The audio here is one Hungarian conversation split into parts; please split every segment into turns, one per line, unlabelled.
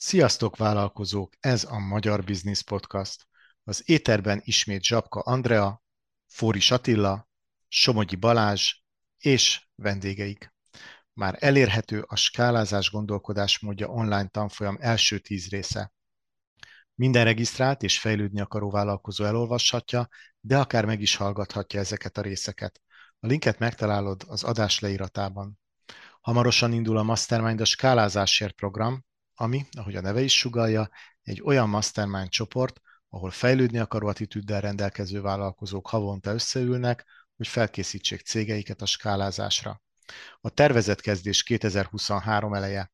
Sziasztok vállalkozók, ez a Magyar Business Podcast. Az éterben ismét Zsapka Andrea, Fóris Attila, Somogyi Balázs és vendégeik. Már elérhető a skálázás gondolkodásmódja online tanfolyam első tíz része. Minden regisztrált és fejlődni akaró vállalkozó elolvashatja, de akár meg is hallgathatja ezeket a részeket. A linket megtalálod az adás leíratában. Hamarosan indul a Mastermind a skálázásért program, ami, ahogy a neve is sugalja, egy olyan mastermind csoport, ahol fejlődni akaró attitűddel rendelkező vállalkozók havonta összeülnek, hogy felkészítsék cégeiket a skálázásra. A tervezett kezdés 2023 eleje.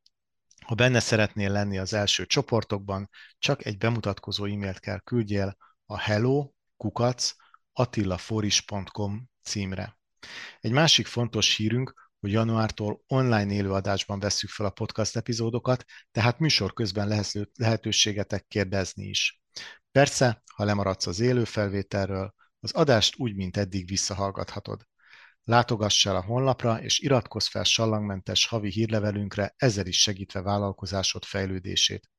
Ha benne szeretnél lenni az első csoportokban, csak egy bemutatkozó e-mailt kell küldjél a hello kukac attilaforis.com címre. Egy másik fontos hírünk, hogy januártól online élőadásban vesszük fel a podcast epizódokat, tehát műsor közben lehet, lehetőségetek kérdezni is. Persze, ha lemaradsz az élő felvételről, az adást úgy, mint eddig visszahallgathatod. Látogass el a honlapra, és iratkozz fel sallangmentes havi hírlevelünkre, ezzel is segítve vállalkozásod fejlődését.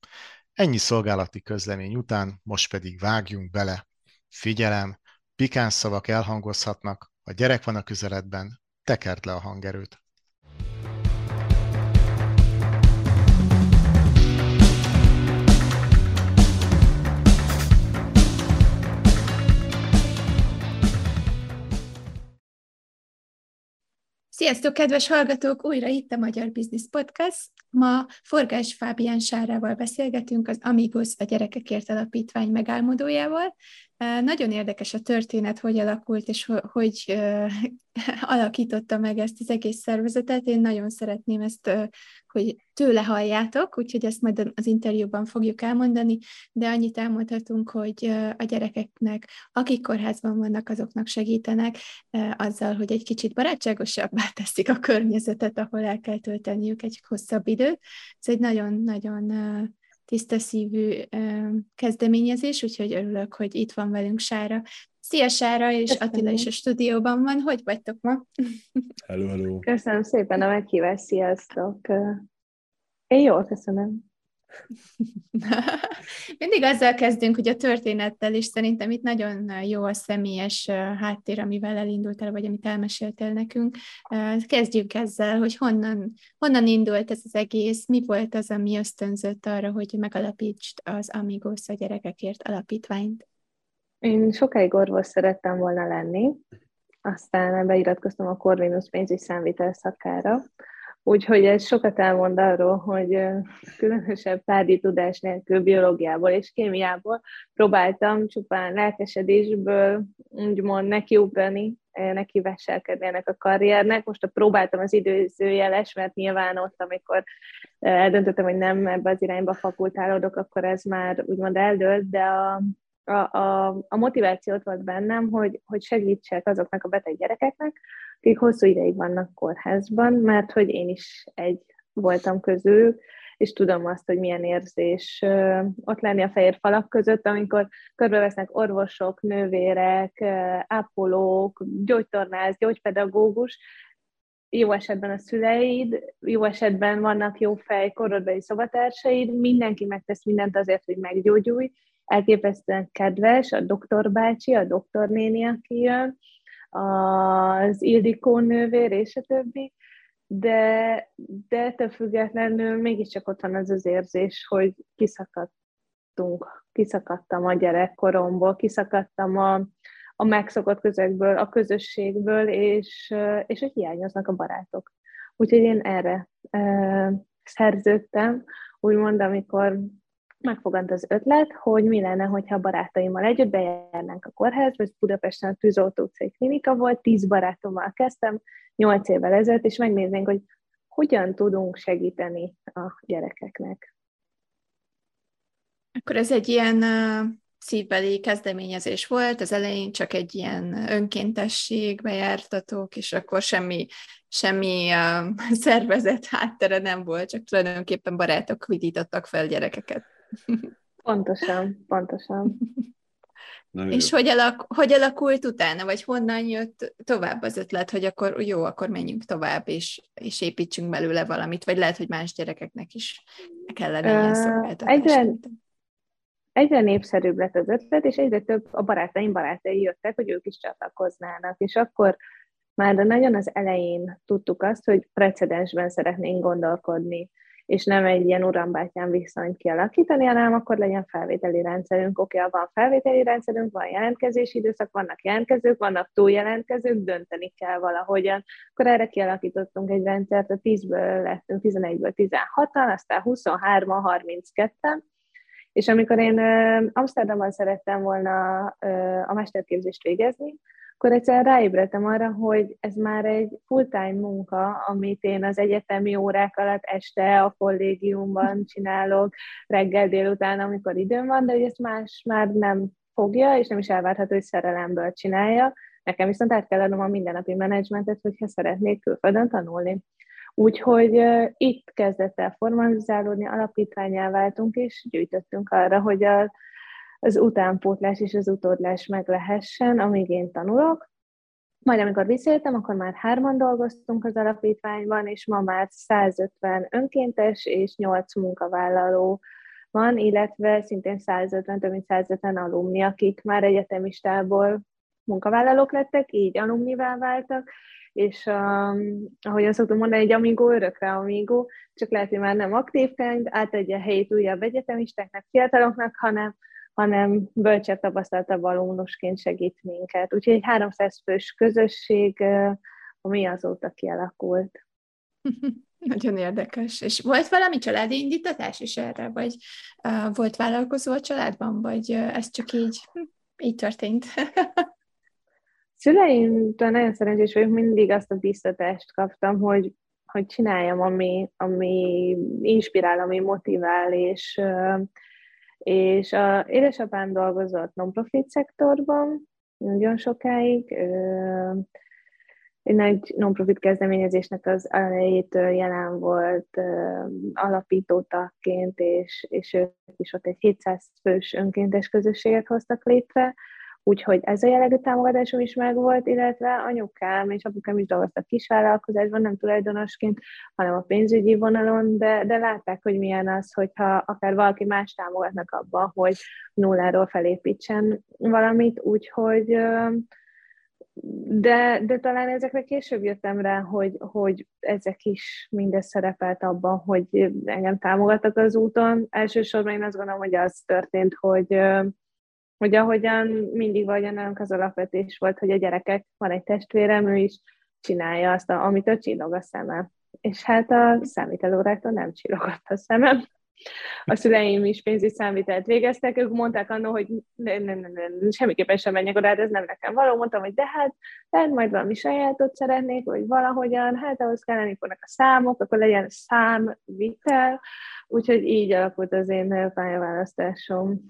Ennyi szolgálati közlemény után, most pedig vágjunk bele. Figyelem, pikáns szavak elhangozhatnak, ha gyerek van a közeledben, tekerd le a hangerőt.
Sziasztok, kedves hallgatók! Újra itt a Magyar Business Podcast. Ma Forgás Fábián Sárával beszélgetünk az Amigos a Gyerekekért Alapítvány megálmodójával. Nagyon érdekes a történet, hogy alakult, és hogy alakította meg ezt az egész szervezetet. Én nagyon szeretném ezt, hogy tőle halljátok, úgyhogy ezt majd az interjúban fogjuk elmondani, de annyit elmondhatunk, hogy a gyerekeknek, akik kórházban vannak, azoknak segítenek azzal, hogy egy kicsit barátságosabbá teszik a környezetet, ahol el kell tölteniük egy hosszabb időt. Ez egy nagyon-nagyon tiszta szívű kezdeményezés, úgyhogy örülök, hogy itt van velünk Sára. Szia Sára, és Köszönöm. Attila is a stúdióban van. Hogy vagytok ma?
Hello, hello.
Köszönöm szépen a meghívást, sziasztok. Én jól köszönöm.
Mindig azzal kezdünk, hogy a történettel, és szerintem itt nagyon jó a személyes háttér, amivel elindultál, vagy amit elmeséltél nekünk. Kezdjük ezzel, hogy honnan, honnan indult ez az egész, mi volt az, ami ösztönzött arra, hogy megalapítsd az Amigos a gyerekekért alapítványt?
Én sokáig orvos szerettem volna lenni, aztán beiratkoztam a Corvinus pénzügy számvitel szakára, Úgyhogy ez sokat elmond arról, hogy különösebb tárgyi tudás nélkül biológiából és kémiából próbáltam csupán lelkesedésből úgymond nekiugrani, neki veselkedni ennek a karriernek. Most a próbáltam az időzőjeles, mert nyilván ott, amikor eldöntöttem, hogy nem ebbe az irányba fakultálódok, akkor ez már úgymond eldőlt, de a, a, a, a motiváció ott volt bennem, hogy, hogy segítsek azoknak a beteg gyerekeknek, akik hosszú ideig vannak kórházban, mert hogy én is egy voltam közül, és tudom azt, hogy milyen érzés ott lenni a fehér falak között, amikor körbevesznek orvosok, nővérek, ápolók, gyógytornász, gyógypedagógus, jó esetben a szüleid, jó esetben vannak jó fej, korodbeli szobatársaid, mindenki megtesz mindent azért, hogy meggyógyulj, elképesztően kedves, a doktor bácsi, a doktornéni, aki jön, az Ildikó nővér, és a többi, de, de ettől függetlenül mégiscsak ott van az az érzés, hogy kiszakadtunk, kiszakadtam a gyerekkoromból, kiszakadtam a, a megszokott közegből, a közösségből, és, és hogy hiányoznak a barátok. Úgyhogy én erre e, szerződtem, úgymond, amikor megfogant az ötlet, hogy mi lenne, hogyha barátaimmal együtt bejárnánk a kórházba, ez Budapesten a Tűzoltó utcai klinika volt, tíz barátommal kezdtem, nyolc évvel ezelőtt, és megnéznénk, hogy hogyan tudunk segíteni a gyerekeknek.
Akkor ez egy ilyen szívbeli kezdeményezés volt, az elején csak egy ilyen önkéntesség, bejártatók, és akkor semmi, semmi uh, szervezet háttere nem volt, csak tulajdonképpen barátok vidítottak fel gyerekeket.
Pontosan, pontosan.
És hogy, alak, hogy alakult utána, vagy honnan jött tovább az ötlet, hogy akkor jó, akkor menjünk tovább, és, és építsünk belőle valamit, vagy lehet, hogy más gyerekeknek is kellene ilyen szolgáltatás.
Egyre, egyre népszerűbb lett az ötlet, és egyre több a barátaim barátai jöttek, hogy ők is csatlakoznának, és akkor már de nagyon az elején tudtuk azt, hogy precedensben szeretnénk gondolkodni, és nem egy ilyen urambátyám viszonyt kialakítani, hanem akkor legyen felvételi rendszerünk. Oké, okay, van felvételi rendszerünk, van jelentkezési időszak, vannak jelentkezők, vannak túljelentkezők, dönteni kell valahogyan. Akkor erre kialakítottunk egy rendszert, a 10-ből lettünk 11-ből 16-an, aztán 23-an, 32-en, és amikor én Amsterdamban szerettem volna a mesterképzést végezni, akkor egyszerűen ráébredtem arra, hogy ez már egy full-time munka, amit én az egyetemi órák alatt este a kollégiumban csinálok, reggel délután, amikor időm van, de hogy ezt más már nem fogja, és nem is elvárható, hogy szerelemből csinálja. Nekem viszont át kell adnom a mindennapi menedzsmentet, hogyha szeretnék külföldön tanulni. Úgyhogy uh, itt kezdett el formalizálódni, alapítványá váltunk, és gyűjtöttünk arra, hogy a az utánpótlás és az utódlás meg lehessen, amíg én tanulok. Majd amikor visszajöttem, akkor már hárman dolgoztunk az alapítványban, és ma már 150 önkéntes és 8 munkavállaló van, illetve szintén 150, több mint 150 alumni, akik már egyetemistából munkavállalók lettek, így alumnivá váltak, és um, ahogy azt szoktam mondani, egy amigo örökre amigo, csak lehet, hogy már nem aktív könyv, átadja a helyét újabb egyetemistáknak, fiataloknak, hanem hanem bölcsebb tapasztaltabb alumnusként segít minket. Úgyhogy egy 300 fős közösség, ami azóta kialakult.
Nagyon érdekes. És volt valami családi indítatás is erre, vagy uh, volt vállalkozó a családban, vagy uh, ez csak így, így történt?
Szüleimtől nagyon szerencsés vagyok, mindig azt a biztatást kaptam, hogy, hogy csináljam, ami, ami inspirál, ami motivál, és uh, és a édesapám dolgozott non-profit szektorban nagyon sokáig. Egy nagy non-profit kezdeményezésnek az elejétől jelen volt alapítótaként, és, és ők is ott egy 700 fős önkéntes közösséget hoztak létre, Úgyhogy ez a jellegű támogatásom is megvolt, illetve anyukám és apukám is dolgoztak kisvállalkozásban, nem tulajdonosként, hanem a pénzügyi vonalon, de, de látták, hogy milyen az, hogyha akár valaki más támogatnak abban, hogy nulláról felépítsen valamit, úgyhogy de, de talán ezekre később jöttem rá, hogy, hogy ezek is mindez szerepelt abban, hogy engem támogattak az úton. Elsősorban én azt gondolom, hogy az történt, hogy hogy ahogyan mindig vagy nálunk az alapvetés volt, hogy a gyerekek, van egy testvérem, ő is csinálja azt, a, amitől csillog a szeme. És hát a számítelóráktól nem csillogott a szemem. A szüleim is pénzügyi számvitelt végeztek, ők mondták annól, hogy ne, ne, ne, ne, semmiképpen sem menjek oda, ez nem nekem való. Mondtam, hogy de hát, lehet majd valami sajátot szeretnék, vagy valahogyan, hát ahhoz kellene fognak a számok, akkor legyen számvitel. Úgyhogy így alakult az én pályaválasztásom.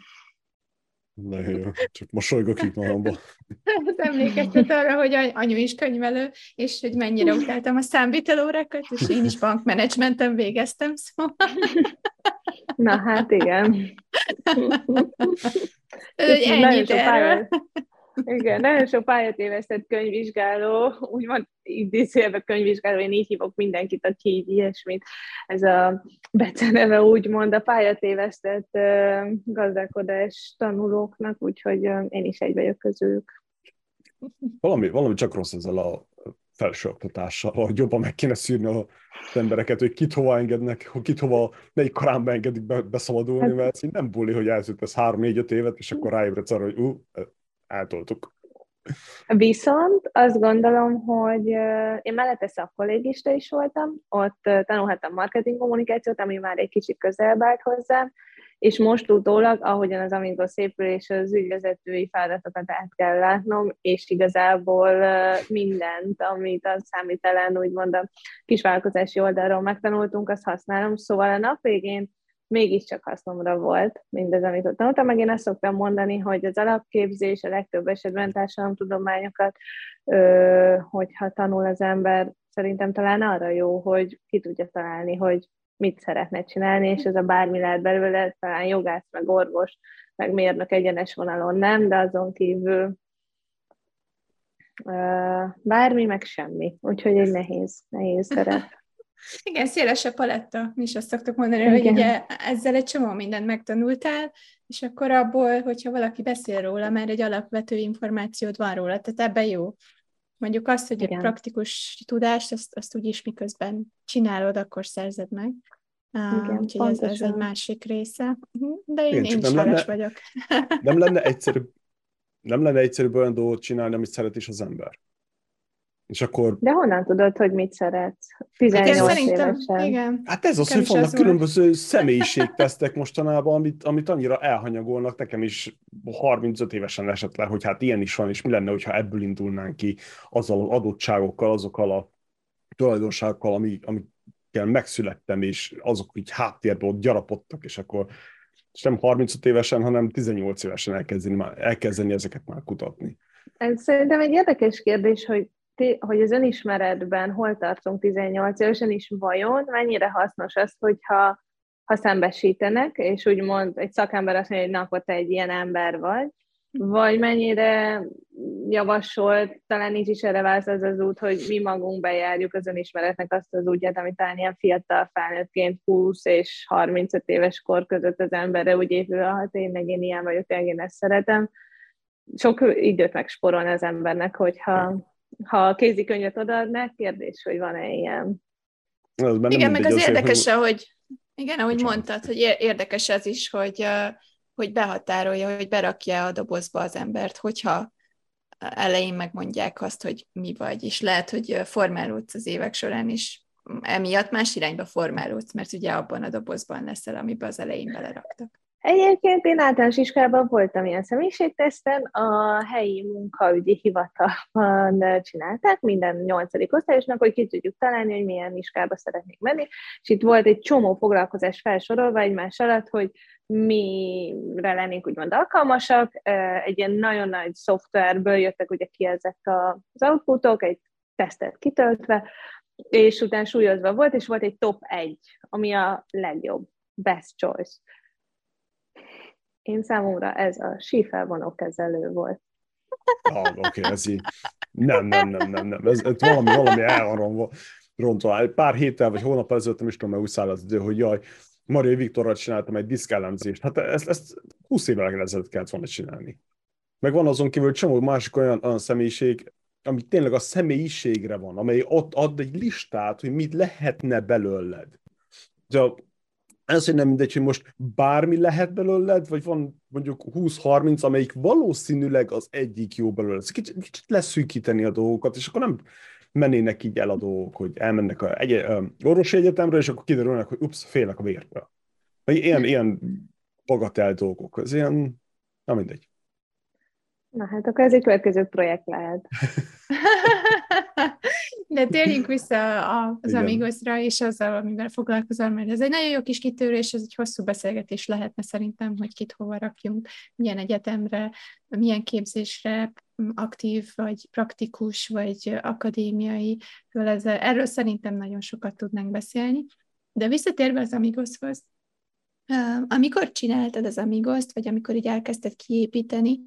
Nagyon jó, csak mosolygok itt magamba.
Hát emlékeztet arra, hogy anyu is könyvelő, és hogy mennyire utáltam a számvitelórákat, és én is bankmenedzsmenten végeztem, szóval.
Na hát igen.
Ennyit erről.
Igen, nagyon sok pályatévesztett könyvvizsgáló, úgymond idézőjelben könyvvizsgáló, én így hívok mindenkit, aki így ilyesmit, ez a beceneve úgymond a pályatévesztett uh, gazdálkodás tanulóknak, úgyhogy uh, én is egy vagyok közülük.
Valami, valami csak rossz ezzel a felsőoktatással, hogy jobban meg kéne szűrni az embereket, hogy kit hova engednek, hogy kit hova, melyik koránba engedik be, beszabadulni, hát, mert ez nem buli, hogy ez 3-4-5 évet, és akkor ráébredsz arra, hogy ú, eltoltuk.
Viszont azt gondolom, hogy én mellette szakkollégista is voltam, ott tanulhattam marketing kommunikációt, ami már egy kicsit közelebb állt hozzám, és most utólag, ahogyan az Amigo szépül, és az ügyvezetői feladatokat át kell látnom, és igazából mindent, amit a számítelen, úgymond a kisvállalkozási oldalról megtanultunk, azt használom, szóval a nap végén mégiscsak hasznomra volt mindez, amit ott tanultam, meg én azt szoktam mondani, hogy az alapképzés a legtöbb esetben társadalomtudományokat, hogyha tanul az ember, szerintem talán arra jó, hogy ki tudja találni, hogy mit szeretne csinálni, és ez a bármi lehet belőle, talán jogász, meg orvos, meg mérnök egyenes vonalon nem, de azon kívül bármi, meg semmi. Úgyhogy egy nehéz, nehéz szerep.
Igen, széles a paletta, mi is azt szoktuk mondani, Igen. hogy ugye ezzel egy csomó mindent megtanultál, és akkor abból, hogyha valaki beszél róla, már egy alapvető információd van róla, tehát ebben jó. Mondjuk azt, hogy Igen. a praktikus tudást, azt, azt úgyis miközben csinálod, akkor szerzed meg. Igen, úgyhogy ez, ez egy másik része. Mhm, de én, Igen, én is lenne, vagyok.
nem lenne egyszerű nem lenne egyszerűbb olyan dolgot csinálni, amit szeret is az ember. És akkor...
De honnan tudod, hogy mit szeretsz? 18 hát évesen.
Igen.
Hát ez az, hogy vannak különböző személyiségtesztek mostanában, amit, amit annyira elhanyagolnak, nekem is 35 évesen esett le, hogy hát ilyen is van, és mi lenne, hogyha ebből indulnánk ki azzal az adottságokkal, azokkal a tulajdonságokkal, ami, amikkel megszülettem, és azok így háttérből ott gyarapodtak, és akkor és nem 35 évesen, hanem 18 évesen elkezdeni, már, elkezdeni ezeket már kutatni.
Ez szerintem egy érdekes kérdés, hogy, ti, hogy az önismeretben hol tartunk 18 évesen, is vajon mennyire hasznos az, hogyha ha szembesítenek, és úgymond egy szakember azt mondja, hogy na, akkor te egy ilyen ember vagy, vagy mennyire javasolt, talán nincs is erre válasz az az út, hogy mi magunk bejárjuk az önismeretnek azt az útját, amit talán ilyen fiatal felnőttként 20 és 35 éves kor között az emberre úgy épül, hát tényleg én ilyen vagyok, tényleg én ezt szeretem. Sok időt megsporolni az embernek, hogyha ha a kézikönyvet odaadnak, kérdés, hogy van-e ilyen.
Az igen, meg az érdekes, hogy igen, ahogy Bocsánat. mondtad, hogy érdekes az is, hogy hogy behatárolja, hogy berakja a dobozba az embert, hogyha elején megmondják azt, hogy mi vagy, és lehet, hogy formálódsz az évek során is, emiatt más irányba formálódsz, mert ugye abban a dobozban leszel, amiben az elején beleraktak.
Egyébként én általános iskolában voltam ilyen személyiségteszten, a helyi munkaügyi hivatalban csinálták minden nyolcadik osztályosnak, hogy ki tudjuk találni, hogy milyen iskolába szeretnék menni, és itt volt egy csomó foglalkozás felsorolva egymás alatt, hogy mire lennénk úgymond alkalmasak. Egy ilyen nagyon nagy szoftverből jöttek ugye ki ezek az outputok, egy tesztet kitöltve, és utána súlyozva volt, és volt egy top 1, ami a legjobb, best choice. Én számomra ez a sífelvonó kezelő volt.
Ah, oké, okay, ez így. Nem, nem, nem, nem, nem. Ez, ez valami, valami rontva. Pár héttel vagy hónap ezelőtt nem is tudom, mert úgy száll az idő, hogy jaj, Maria Viktorral csináltam egy diszkellemzést. Hát ezt, ezt 20 évvel ezelőtt kellett volna csinálni. Meg van azon kívül csomó másik olyan, olyan személyiség, ami tényleg a személyiségre van, amely ott ad egy listát, hogy mit lehetne belőled. De ez, hogy nem mindegy, hogy most bármi lehet belőled, vagy van mondjuk 20-30, amelyik valószínűleg az egyik jó belőled. Kicsit, kicsit leszűkíteni a dolgokat, és akkor nem mennének így el a dolgok, hogy elmennek a egy, orvosi egyetemre, és akkor kiderülnek, hogy ups, félnek a vértől. Vagy ilyen, ilyen bagatel dolgok. Ez ilyen, na mindegy.
Na hát akkor ez egy következő projekt lehet.
De térjünk vissza az Igen. Amigosra és azzal, amivel foglalkozol, mert ez egy nagyon jó kis kitörés, ez egy hosszú beszélgetés lehetne szerintem, hogy kit hova rakjunk, milyen egyetemre, milyen képzésre, aktív, vagy praktikus, vagy akadémiai, erről szerintem nagyon sokat tudnánk beszélni. De visszatérve az Amigoshoz, amikor csináltad az Amigoszt, vagy amikor így elkezdted kiépíteni,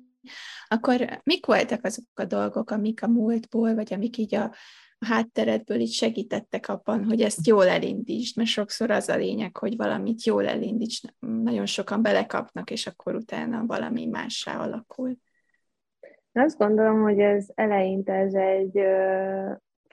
akkor mik voltak azok a dolgok, amik a múltból, vagy amik így a, a hátteredből így segítettek abban, hogy ezt jól elindítsd, mert sokszor az a lényeg, hogy valamit jól elindíts, nagyon sokan belekapnak, és akkor utána valami mássá alakul.
Azt gondolom, hogy ez eleinte ez egy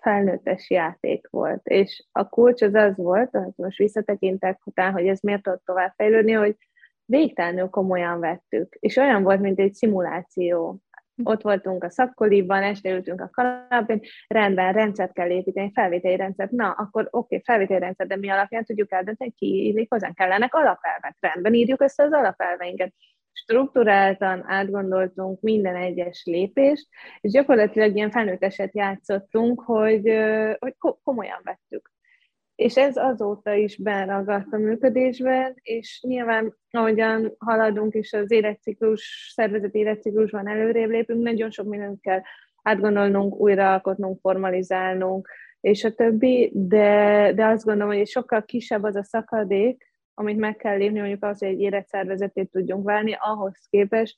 felnőttes játék volt, és a kulcs az az volt, hogy most visszatekintek után, hogy ez miért tudott továbbfejlődni, hogy végtelenül komolyan vettük, és olyan volt, mint egy szimuláció. Ott voltunk a szakkoliban, este ültünk a kanapén, rendben, rendszert kell építeni, felvételi rendszert. Na, akkor oké, okay, felvételi rendszer, de mi alapján tudjuk eldönteni, ki illik hozzánk kellenek alapelvek. Rendben írjuk össze az alapelveinket. Strukturáltan átgondoltunk minden egyes lépést, és gyakorlatilag ilyen felnőtteset játszottunk, hogy, hogy komolyan vettük és ez azóta is beragadt a működésben, és nyilván ahogyan haladunk, és az életciklus, szervezeti életciklusban előrébb lépünk, nagyon sok mindent kell átgondolnunk, újraalkotnunk, formalizálnunk, és a többi, de, de azt gondolom, hogy sokkal kisebb az a szakadék, amit meg kell lépni, mondjuk az, hogy egy éretszervezetét tudjunk válni, ahhoz képest,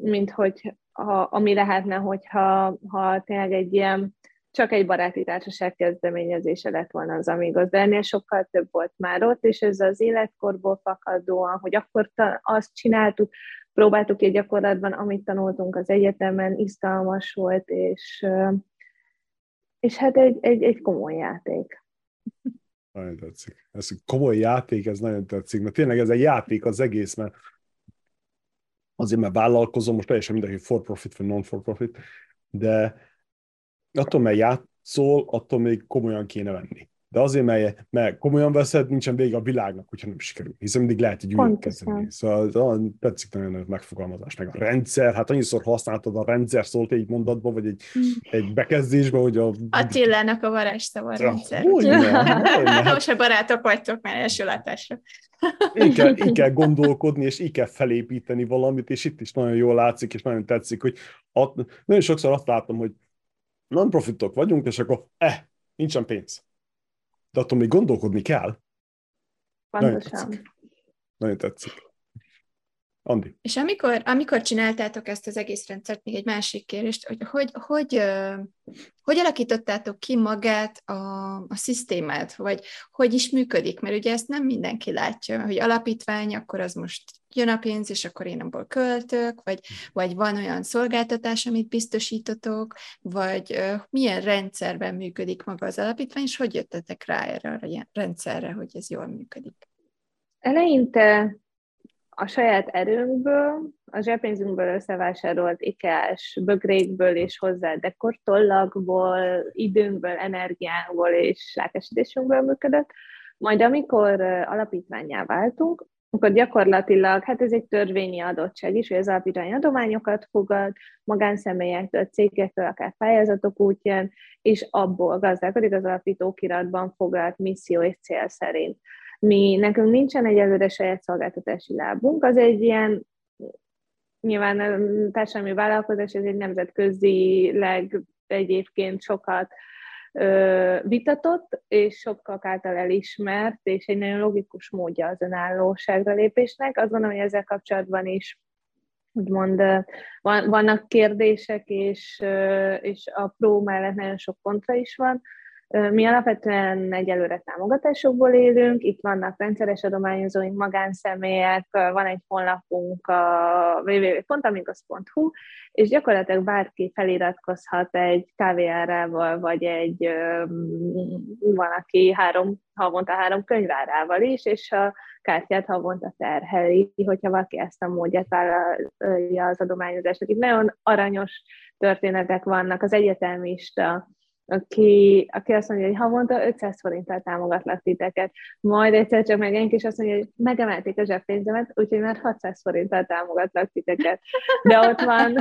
mint hogy ha, ami lehetne, hogyha ha tényleg egy ilyen csak egy baráti társaság kezdeményezése lett volna az Amigos, de ennél sokkal több volt már ott, és ez az életkorból fakadóan, hogy akkor azt csináltuk, próbáltuk egy gyakorlatban, amit tanultunk az egyetemen, izgalmas volt, és, és hát egy, egy, egy komoly játék.
Nagyon tetszik. Ez komoly játék, ez nagyon tetszik, mert tényleg ez egy játék az egész, mert azért, mert vállalkozom, most teljesen mindegy, for profit vagy non for profit, de attól, mert játszol, attól még komolyan kéne venni. De azért, mert, mert komolyan veszed, nincsen vége a világnak, hogyha nem sikerül. Hiszen mindig lehet egy újat kezdeni. Szóval tetszik nagyon a megfogalmazás. Meg a rendszer, hát annyiszor használtad a rendszer szólt egy mondatban, vagy egy, mm. egy bekezdésben, hogy a...
Attilának a varázsszava a rendszer. Most a barátok vagytok már első látásra.
így, kell, így kell gondolkodni, és így kell felépíteni valamit, és itt is nagyon jól látszik, és nagyon tetszik, hogy a, nagyon sokszor azt látom, hogy non-profitok vagyunk, és akkor eh, nincsen pénz. De attól még gondolkodni kell.
Nagyon tetszik.
Nagyon tetszik. Andi.
És amikor, amikor csináltátok ezt az egész rendszert, még egy másik kérdést, hogy hogy, hogy, hogy alakítottátok ki magát a, a szisztémát, vagy hogy is működik, mert ugye ezt nem mindenki látja, hogy alapítvány, akkor az most jön a pénz, és akkor én abból költök, vagy, vagy van olyan szolgáltatás, amit biztosítotok, vagy uh, milyen rendszerben működik maga az alapítvány, és hogy jöttetek rá erre a rendszerre, hogy ez jól működik?
Eleinte a saját erőnkből, a zsebpénzünkből összevásárolt ikás bögrékből és hozzá dekortollakból, időnkből, energiánkból és lelkesítésünkből működött. Majd amikor alapítványá váltunk, akkor gyakorlatilag, hát ez egy törvényi adottság is, hogy az alapítvány adományokat fogad, magánszemélyektől, cégektől, akár pályázatok útján, és abból gazdálkodik az alapítókiratban foglalt misszió és cél szerint. Mi, nekünk nincsen egyelőre saját szolgáltatási lábunk, az egy ilyen nyilván a társadalmi vállalkozás, ez egy nemzetközileg egyébként sokat ö, vitatott, és sokkal által elismert, és egy nagyon logikus módja az önállóságra lépésnek. Azt gondolom, hogy ezzel kapcsolatban is úgymond van, vannak kérdések, és, és a pró mellett nagyon sok kontra is van, mi alapvetően egyelőre támogatásokból élünk, itt vannak rendszeres adományozóink, magánszemélyek, van egy honlapunk a www.amigos.hu, és gyakorlatilag bárki feliratkozhat egy kávéárával, vagy egy van, három, havonta három könyvárával is, és a kártyát havonta terheli, hogyha valaki ezt a módját vállalja az adományozásnak. Itt nagyon aranyos történetek vannak, az egyetemista, aki, aki azt mondja, hogy havonta 500 forinttal támogatlak titeket. Majd egyszer csak megjelenik, és azt mondja, hogy megemelték a zseppénzemet, úgyhogy már 600 forinttal támogatlak titeket. De ott van,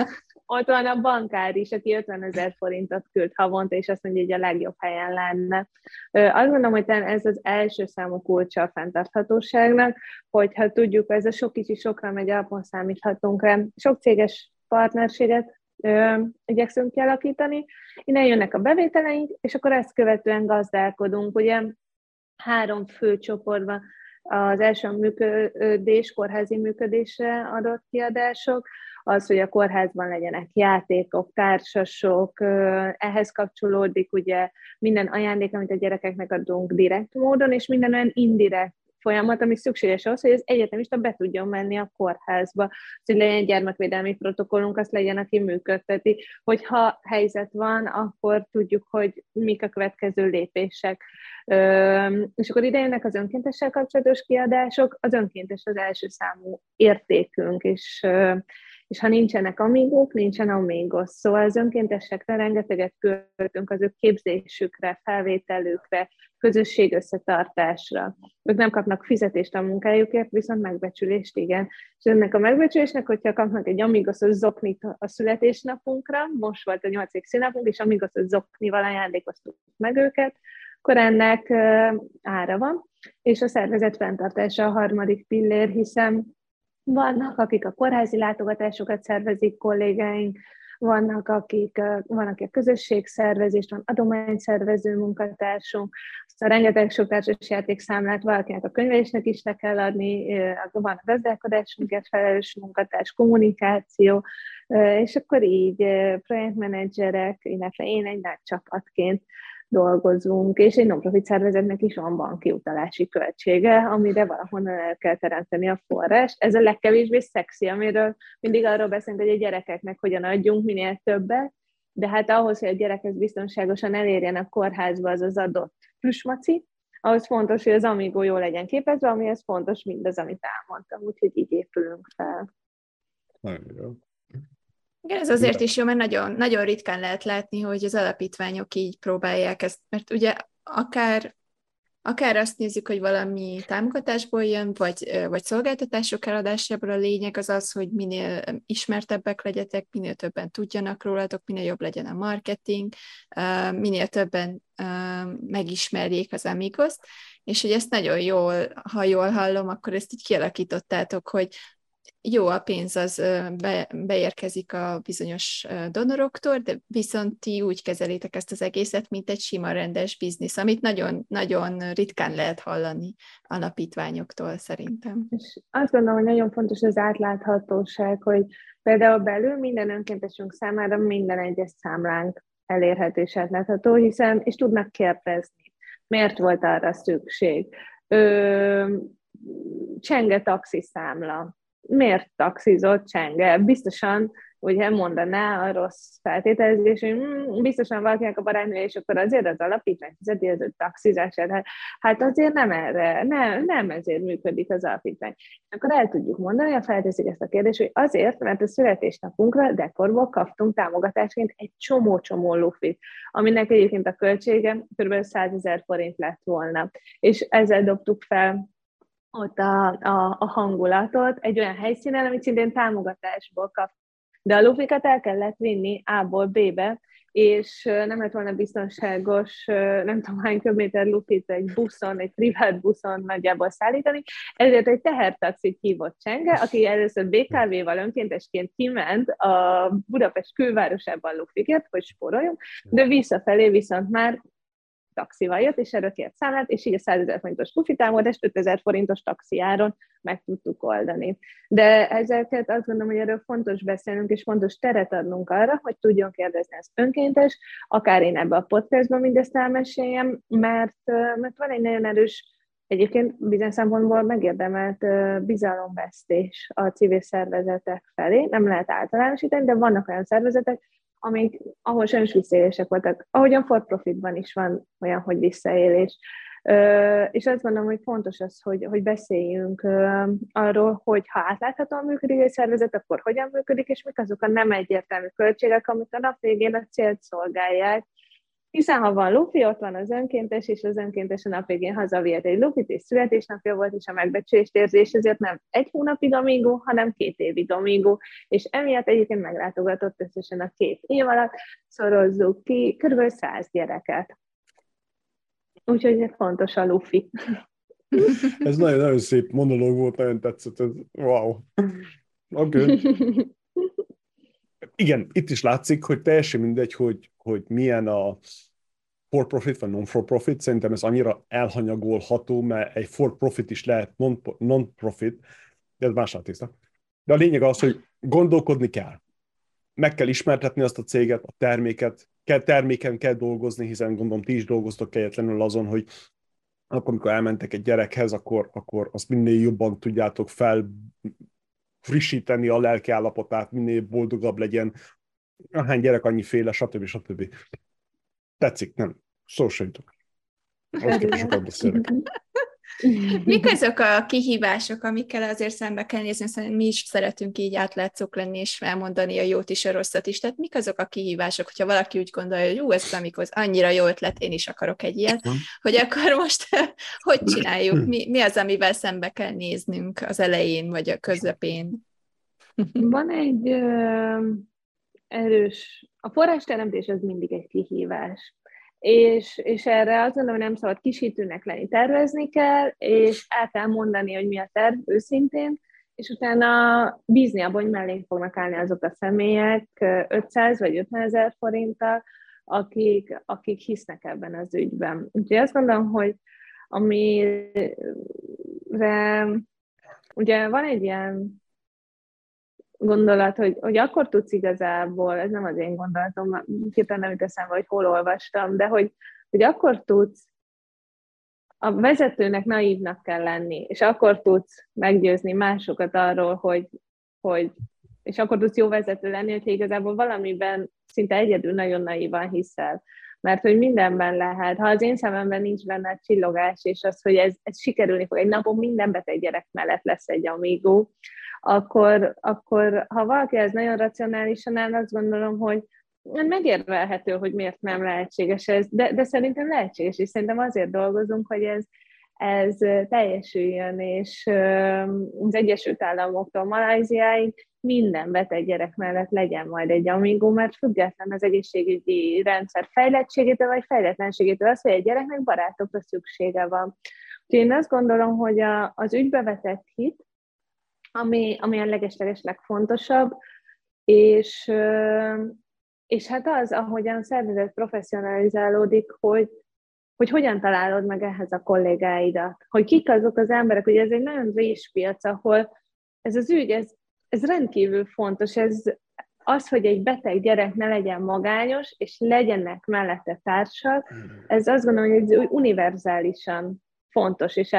ott van a bankár is, aki 50 ezer forintot küld havonta, és azt mondja, hogy a legjobb helyen lenne. Azt gondolom, hogy ez az első számú kulcsa a fenntarthatóságnak, hogyha tudjuk, ez a sok kicsi sokra megy, alapon számíthatunk rá. Sok céges partnerséget ö, igyekszünk kialakítani. Innen jönnek a bevételeink, és akkor ezt követően gazdálkodunk. Ugye három fő csoportban az első működés, kórházi működésre adott kiadások, az, hogy a kórházban legyenek játékok, társasok, ehhez kapcsolódik ugye minden ajándék, amit a gyerekeknek adunk direkt módon, és minden olyan indirekt folyamat, ami szükséges ahhoz, hogy az egyetemista be tudjon menni a kórházba, hogy legyen egy gyermekvédelmi protokollunk, azt legyen, aki működteti. Hogyha helyzet van, akkor tudjuk, hogy mik a következő lépések. És akkor ide jönnek az önkéntessel kapcsolatos kiadások. Az önkéntes az első számú értékünk, és és ha nincsenek amigók, nincsen amigos. Szóval az önkéntesekre rengeteget költünk az ő képzésükre, felvételükre, közösség összetartásra. Ők nem kapnak fizetést a munkájukért, viszont megbecsülést igen. És ennek a megbecsülésnek, hogyha kapnak egy amigoszos zoknit a születésnapunkra, most volt a nyolcadik színapunk, és amigoszos zoknival ajándékoztuk meg őket, akkor ennek ára van, és a szervezet fenntartása a harmadik pillér, hiszen vannak, akik a kórházi látogatásokat szervezik kollégáink, vannak, akik, van, aki a közösségszervezést, van adományszervező munkatársunk, aztán rengeteg sok társas játékszámlát valakinek a könyvelésnek is le kell adni, van a gazdálkodásunkért felelős munkatárs, kommunikáció, és akkor így projektmenedzserek, illetve én egy nagy csapatként dolgozunk, és egy non-profit szervezetnek is van banki utalási költsége, amire valahonnan el kell teremteni a forrást. Ez a legkevésbé szexi, amiről mindig arról beszélünk, hogy a gyerekeknek hogyan adjunk minél többet, de hát ahhoz, hogy a gyerek ez biztonságosan elérjen a kórházba az az adott plüsmaci, ahhoz fontos, hogy az Amigo jól legyen képezve, amihez fontos mindaz, amit elmondtam, úgyhogy így épülünk fel.
Nagyon jó.
Igen, ez azért is jó, mert nagyon, nagyon ritkán lehet látni, hogy az alapítványok így próbálják ezt, mert ugye akár, akár azt nézzük, hogy valami támogatásból jön, vagy, vagy szolgáltatások eladásából a lényeg az az, hogy minél ismertebbek legyetek, minél többen tudjanak rólatok, minél jobb legyen a marketing, minél többen megismerjék az amigos és hogy ezt nagyon jól, ha jól hallom, akkor ezt így kialakítottátok, hogy jó, a pénz az be, beérkezik a bizonyos donoroktól, de viszont ti úgy kezelitek ezt az egészet, mint egy sima rendes biznisz, amit nagyon, nagyon ritkán lehet hallani alapítványoktól szerintem.
És azt gondolom, hogy nagyon fontos az átláthatóság, hogy például belül minden önkéntesünk számára minden egyes számlánk elérhető és átlátható, hiszen, és tudnak kérdezni, miért volt arra szükség. Ö, csenge taxiszámla, miért taxizott Csenge? Biztosan ugye mondaná a rossz feltételezés, hogy mm, biztosan valakinek a barátnője, és akkor azért az alapítvány fizeti az ő taxizását. Hát, hát azért nem erre, nem, nem ezért működik az alapítvány. Akkor el tudjuk mondani, ha felteszik ezt a kérdést, hogy azért, mert a születésnapunkra dekorból kaptunk támogatásként egy csomó-csomó lufit, aminek egyébként a költsége kb. 100 ezer forint lett volna. És ezzel dobtuk fel ott a, a, a hangulatot egy olyan helyszínen, amit szintén támogatásból kap. De a lufikat el kellett vinni A-ból B-be, és nem lett volna biztonságos, nem tudom hány köbméter lufit egy buszon, egy privát buszon nagyjából szállítani, ezért egy tehertaxit hívott Csenge, aki először BKV-val önkéntesként kiment a Budapest külvárosában lufikért, hogy spóroljon, de visszafelé viszont már taxival jött, és erről kért számlát, és így a 100 ezer forintos pufi támogatást 5000 forintos taxiáron meg tudtuk oldani. De ezeket azt gondolom, hogy erről fontos beszélnünk, és fontos teret adnunk arra, hogy tudjon kérdezni az önkéntes, akár én ebbe a podcastban mindezt elmeséljem, mert, mert van egy nagyon erős Egyébként bizonyos szempontból megérdemelt bizalomvesztés a civil szervezetek felé. Nem lehet általánosítani, de vannak olyan szervezetek, amik, ahol sajnos visszaélések voltak. Ahogyan for profitban is van olyan, hogy visszaélés. Uh, és azt gondolom, hogy fontos az, hogy, hogy beszéljünk uh, arról, hogy ha átláthatóan működik egy szervezet, akkor hogyan működik, és mik azok a nem egyértelmű költségek, amik a nap végén a célt szolgálják, hiszen ha van lufi, ott van az önkéntes, és az önkéntes a nap végén hazavihet egy lufit, és születésnapja volt, és a megbecsülést érzés, ezért nem egy hónapig amígó, hanem két évig amígó, és emiatt egyébként meglátogatott összesen a két év alatt, szorozzuk ki kb. 100 gyereket. Úgyhogy fontos a lufi.
Ez nagyon-nagyon szép monológ volt, nagyon tetszett, ez wow. Okay. Igen, itt is látszik, hogy teljesen mindegy, hogy hogy milyen a for-profit vagy non-for-profit, szerintem ez annyira elhanyagolható, mert egy for-profit is lehet non-profit, de ez más tészta. De a lényeg az, hogy gondolkodni kell. Meg kell ismertetni azt a céget, a terméket, kell, terméken kell dolgozni, hiszen gondolom ti is dolgoztok kelletlenül azon, hogy akkor, amikor elmentek egy gyerekhez, akkor, akkor azt minél jobban tudjátok fel frissíteni a lelki állapotát, minél boldogabb legyen, ahány gyerek, annyi féle, stb. stb. Tetszik, nem? Szó se jutok. sokat beszélek.
Mik azok a kihívások, amikkel azért szembe kell nézni, szóval mi is szeretünk így átlátszók lenni, és elmondani a jót is, a rosszat is. Tehát mik azok a kihívások, hogyha valaki úgy gondolja, hogy jó, ez amikor annyira jó ötlet, én is akarok egy ilyet, hogy akkor most hogy csináljuk, mi, mi az, amivel szembe kell néznünk az elején, vagy a közepén?
Van egy erős, a forrásteremtés az mindig egy kihívás. És, és erre azt gondolom, hogy nem szabad kisítőnek lenni, tervezni kell, és el kell mondani, hogy mi a terv őszintén, és utána bízni abban, hogy mellénk fognak állni azok a személyek 500 vagy 50 ezer forinttal, akik, akik hisznek ebben az ügyben. Úgyhogy azt gondolom, hogy amire ugye van egy ilyen gondolat, hogy, hogy akkor tudsz igazából, ez nem az én gondolatom, hirtelen nem jut eszembe, hogy hol olvastam, de hogy, hogy akkor tudsz a vezetőnek naívnak kell lenni, és akkor tudsz meggyőzni másokat arról, hogy, hogy és akkor tudsz jó vezető lenni, hogyha igazából valamiben szinte egyedül nagyon naívan hiszel. Mert hogy mindenben lehet. Ha az én szememben nincs benne a csillogás, és az, hogy ez, ez sikerülni fog, egy napon minden beteg gyerek mellett lesz egy amígó, akkor, akkor ha valaki ez nagyon racionálisan áll, azt gondolom, hogy megérvelhető, hogy miért nem lehetséges ez, de, de szerintem lehetséges, és szerintem azért dolgozunk, hogy ez, ez teljesüljön, és az Egyesült Államoktól Malajziáig minden beteg gyerek mellett legyen majd egy amigó, mert független az egészségügyi rendszer fejlettségétől vagy fejletlenségétől az, hogy egy gyereknek barátokra szüksége van. Úgyhogy én azt gondolom, hogy a, az ügybevetett hit, ami, ami a legesleges legfontosabb, és, és hát az, ahogyan a szervezet professzionalizálódik, hogy, hogy hogyan találod meg ehhez a kollégáidat, hogy kik azok az emberek, hogy ez egy nagyon réspiac, ahol ez az ügy, ez, ez rendkívül fontos, ez az, hogy egy beteg gyerek ne legyen magányos, és legyenek mellette társak, ez azt gondolom, hogy ez univerzálisan fontos és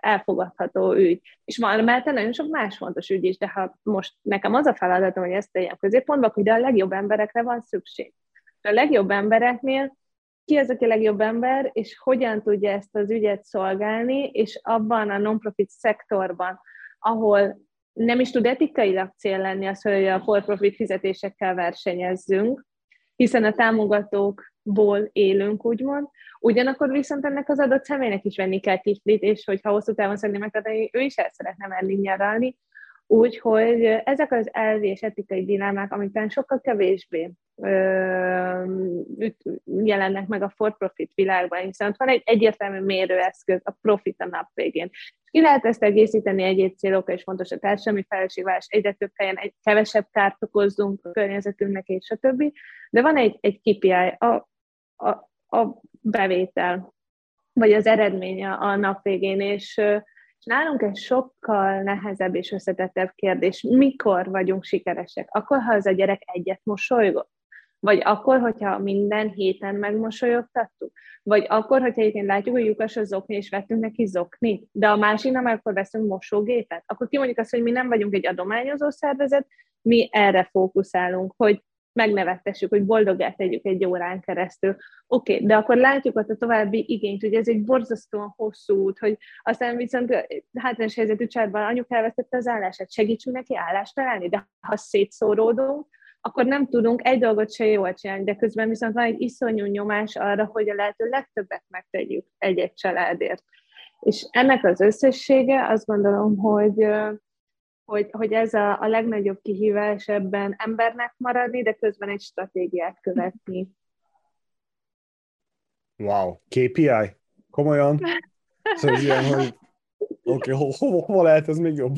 elfogadható ügy. És van mellette nagyon sok más fontos ügy is, de ha most nekem az a feladatom, hogy ezt tegyem középpontba, hogy de a legjobb emberekre van szükség. A legjobb embereknél ki az, aki a legjobb ember, és hogyan tudja ezt az ügyet szolgálni, és abban a non-profit szektorban, ahol nem is tud etikailag cél lenni az, hogy a for-profit fizetésekkel versenyezzünk, hiszen a támogatókból élünk, úgymond, Ugyanakkor viszont ennek az adott személynek is venni kell kiflit, és hogyha hosszú távon szeretné megtartani, ő is el szeretne menni nyaralni. Úgyhogy ezek az elvi és etikai dilemák, amikben sokkal kevésbé ö, jelennek meg a for-profit világban, hiszen van egy egyértelmű mérőeszköz, a profit a nap végén. Ki lehet ezt egészíteni egyéb célokkal, és fontos a társadalmi felelősségvállalás, egyre több helyen egy kevesebb kárt okozzunk a környezetünknek, és a többi. De van egy, egy KPI, a, a, a bevétel, vagy az eredménye a nap végén, és, nálunk egy sokkal nehezebb és összetettebb kérdés, mikor vagyunk sikeresek? Akkor, ha az a gyerek egyet mosolygott? Vagy akkor, hogyha minden héten megmosolyogtattuk? Vagy akkor, hogyha egyébként látjuk, hogy lyukas a zokni, és vettünk neki zokni, de a másik nem, akkor veszünk mosógépet? Akkor kimondjuk azt, hogy mi nem vagyunk egy adományozó szervezet, mi erre fókuszálunk, hogy megnevettessük, hogy boldogá tegyük egy órán keresztül. Oké, okay, de akkor látjuk ott a további igényt, hogy ez egy borzasztóan hosszú út, hogy aztán viszont hátrányos helyzetű családban anyuk elvesztette az állását, segítsünk neki állást találni, de ha szétszóródunk, akkor nem tudunk egy dolgot se jól csinálni, de közben viszont van egy iszonyú nyomás arra, hogy a lehető legtöbbet megtegyük egy-egy családért. És ennek az összessége azt gondolom, hogy hogy, hogy ez a, a legnagyobb kihívás ebben embernek maradni, de közben egy stratégiát követni.
Wow, KPI? Komolyan? Szóval ilyen, hogy oké, okay, ho, ho, hova lehet ez még jobb?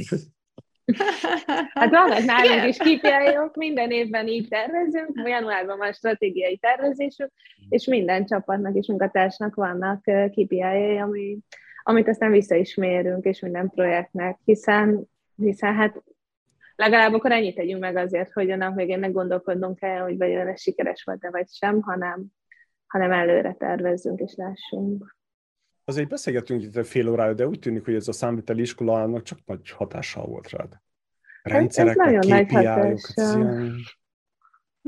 Hát vannak nálunk is kpi minden évben így tervezünk, januárban van stratégiai tervezésük, és minden csapatnak és munkatársnak vannak kpi ami, amit aztán vissza is mérünk, és minden projektnek, hiszen hiszen hát legalább akkor ennyit tegyünk meg azért, hogy a nap végén ne gondolkodnunk el, hogy vajon ez sikeres volt-e vagy sem, hanem, hanem előre tervezzünk és lássunk.
Azért beszélgetünk itt fél órája, de úgy tűnik, hogy ez a számviteli iskolának csak nagy hatással volt rád. Rendszerek, ez, ez nagyon nagy hatással.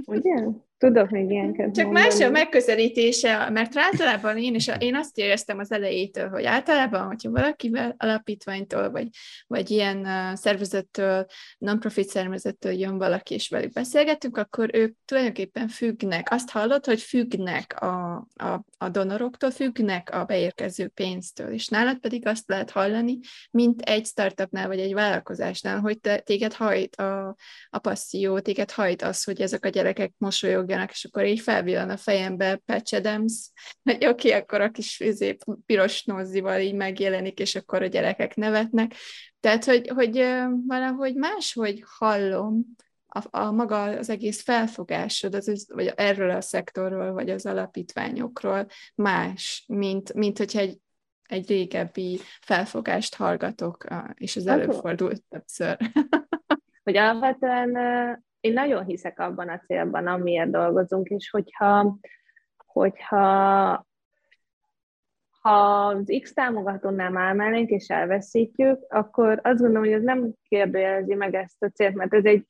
Ugye? Tudok még ilyenket
Csak mondani. más a megközelítése, mert általában én is, én azt éreztem az elejétől, hogy általában, hogyha valakivel alapítványtól, vagy, vagy ilyen szervezettől, non-profit szervezettől jön valaki, és velük beszélgetünk, akkor ők tulajdonképpen függnek. Azt hallott, hogy függnek a, a, a donoroktól, függnek a beérkező pénztől, és nálad pedig azt lehet hallani, mint egy startupnál, vagy egy vállalkozásnál, hogy te, téged hajt a, a passzió, téged hajt az, hogy ezek a gyerekek mosolyog mozogjanak, és akkor így felvillan a fejembe Patch Adams, hogy oké, okay, akkor a kis izé, piros nozzival így megjelenik, és akkor a gyerekek nevetnek. Tehát, hogy, hogy valahogy máshogy hallom a, a maga az egész felfogásod, az, vagy erről a szektorról, vagy az alapítványokról más, mint, mint hogyha egy, egy régebbi felfogást hallgatok, és az előfordult többször.
hogy alapvetően én nagyon hiszek abban a célban, amiért dolgozunk, és hogyha, hogyha ha az X támogatónál emelnénk és elveszítjük, akkor azt gondolom, hogy ez nem kérdőjelezi meg ezt a célt, mert ez egy,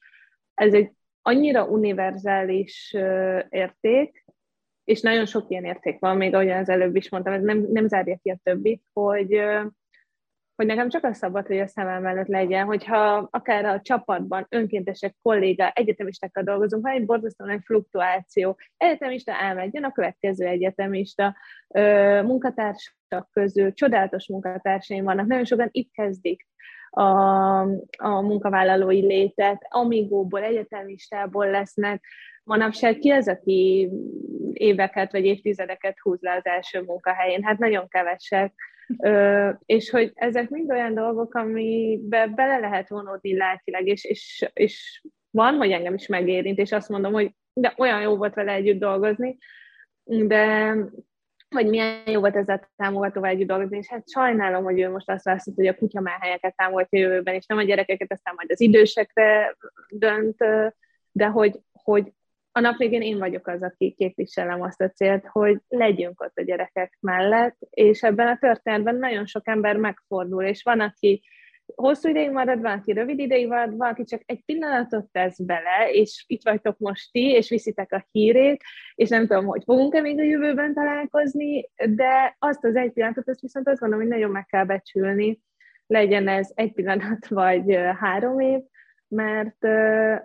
ez egy annyira univerzális érték, és nagyon sok ilyen érték van, még ahogyan az előbb is mondtam, ez nem, nem zárja ki a többit, hogy, hogy nekem csak az szabad, hogy a szemem mellett legyen, hogyha akár a csapatban önkéntesek, kolléga, egyetemistákkal dolgozunk, van egy borzasztó nagy fluktuáció. Egyetemista elmegy, a következő egyetemista, munkatársak közül, csodálatos munkatársaim vannak, nagyon sokan itt kezdik a, a munkavállalói létet, amigóból, egyetemistából lesznek, manapság ki az, aki éveket vagy évtizedeket húz le az első munkahelyén? Hát nagyon kevesek. Ö, és hogy ezek mind olyan dolgok, amibe bele lehet vonódni lelkileg, és, és, és van, hogy engem is megérint, és azt mondom, hogy de olyan jó volt vele együtt dolgozni, de hogy milyen jó volt ez a támogatóval együtt dolgozni, és hát sajnálom, hogy ő most azt választ, hogy a kutya helyeket támogatja jövőben, és nem a gyerekeket, aztán majd az idősekre dönt, de hogy, hogy a nap végén én vagyok az, aki képviselem azt a célt, hogy legyünk ott a gyerekek mellett, és ebben a történetben nagyon sok ember megfordul, és van, aki hosszú ideig marad, van, aki rövid ideig marad, van, aki csak egy pillanatot tesz bele, és itt vagytok most ti, és viszitek a hírét, és nem tudom, hogy fogunk-e még a jövőben találkozni, de azt az egy pillanatot, ezt viszont azt gondolom, hogy nagyon meg kell becsülni, legyen ez egy pillanat, vagy három év, mert,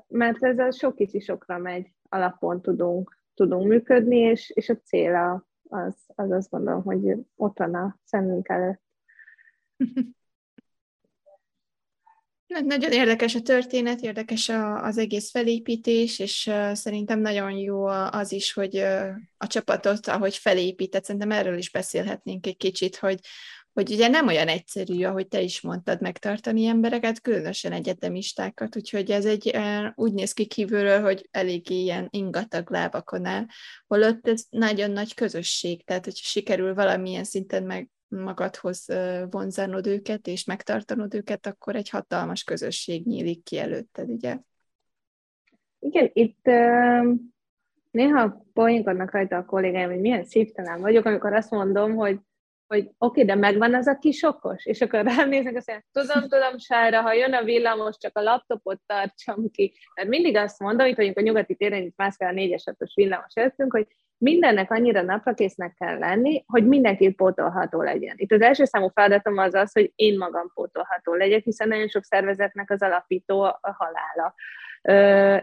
mert ez a sok kicsi sokra megy alapon tudunk, tudunk működni, és, és a cél az, az azt gondolom, hogy ott van a szemünk előtt.
Nagyon érdekes a történet, érdekes a, az egész felépítés, és szerintem nagyon jó az is, hogy a csapatot, ahogy felépített, szerintem erről is beszélhetnénk egy kicsit, hogy hogy ugye nem olyan egyszerű, ahogy te is mondtad, megtartani embereket, különösen egyetemistákat, úgyhogy ez egy úgy néz ki kívülről, hogy eléggé ilyen ingatag lábakon áll, holott ez nagyon nagy közösség, tehát hogyha sikerül valamilyen szinten meg magadhoz vonzanod őket, és megtartanod őket, akkor egy hatalmas közösség nyílik ki előtted, ugye?
Igen, itt uh, néha poénkodnak rajta a kollégáim, hogy milyen szívtelen vagyok, amikor azt mondom, hogy hogy oké, okay, de megvan az a kis okos? És akkor rám néznek, azt mondják, tudom, tudom, Sára, ha jön a villamos, csak a laptopot tartsam ki. Mert mindig azt mondom, hogy vagyunk a nyugati téren, itt mászkál a négyes os villamos előttünk, hogy mindennek annyira naprakésznek kell lenni, hogy mindenki pótolható legyen. Itt az első számú feladatom az az, hogy én magam pótolható legyek, hiszen nagyon sok szervezetnek az alapító a halála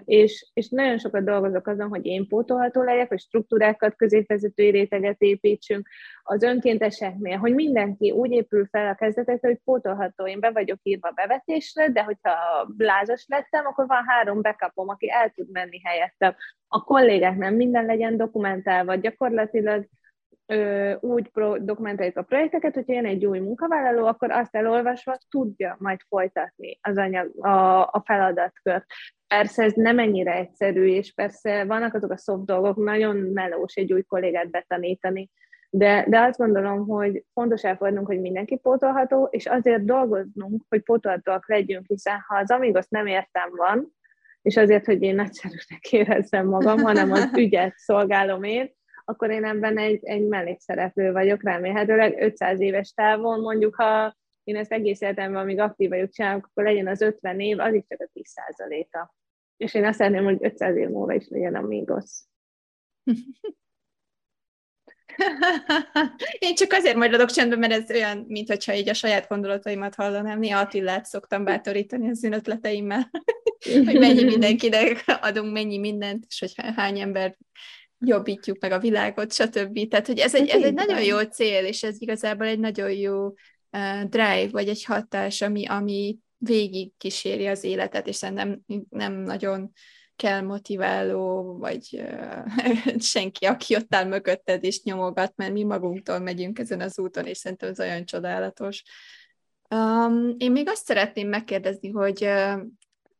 és, és nagyon sokat dolgozok azon, hogy én pótolható legyek, hogy struktúrákat, középvezetői réteget építsünk az önkénteseknél, hogy mindenki úgy épül fel a kezdetet, hogy pótolható, én be vagyok írva bevetésre, de hogyha blázas lettem, akkor van három backupom, aki el tud menni helyettem. A kollégák nem minden legyen dokumentálva, gyakorlatilag ö, úgy dokumentáljuk a projekteket, hogyha jön egy új munkavállaló, akkor azt elolvasva tudja majd folytatni az anyag, a, a feladatkört. Persze ez nem ennyire egyszerű, és persze vannak azok a szoft dolgok, nagyon melós egy új kollégát betanítani, de, de azt gondolom, hogy fontos elfogadnunk, hogy mindenki pótolható, és azért dolgoznunk, hogy pótolhatóak legyünk, hiszen ha az Amigos nem értem van, és azért, hogy én nagyszerűnek érezzem magam, hanem az ügyet szolgálom én, akkor én ebben egy, egy mellékszereplő vagyok, remélhetőleg 500 éves távon, mondjuk ha én ezt egész életemben, amíg aktív vagyok csinálok, akkor legyen az 50 év, az is csak a 10 a És én azt szeretném, hogy 500 év múlva is legyen a Migos.
Én csak azért maradok csendben, mert ez olyan, mint hogyha így a saját gondolataimat hallanám. Néha Attillát szoktam bátorítani az ötleteimmel, hogy mennyi mindenkinek adunk, mennyi mindent, és hogy hány ember jobbítjuk meg a világot, stb. Tehát, hogy ez egy, ez egy nagyon jó cél, és ez igazából egy nagyon jó uh, drive, vagy egy hatás, ami, ami végig kíséri az életet, és szerintem nem nagyon kell motiváló, vagy senki, aki ott áll mögötted és nyomogat, mert mi magunktól megyünk ezen az úton, és szerintem ez olyan csodálatos. Um, én még azt szeretném megkérdezni, hogy uh,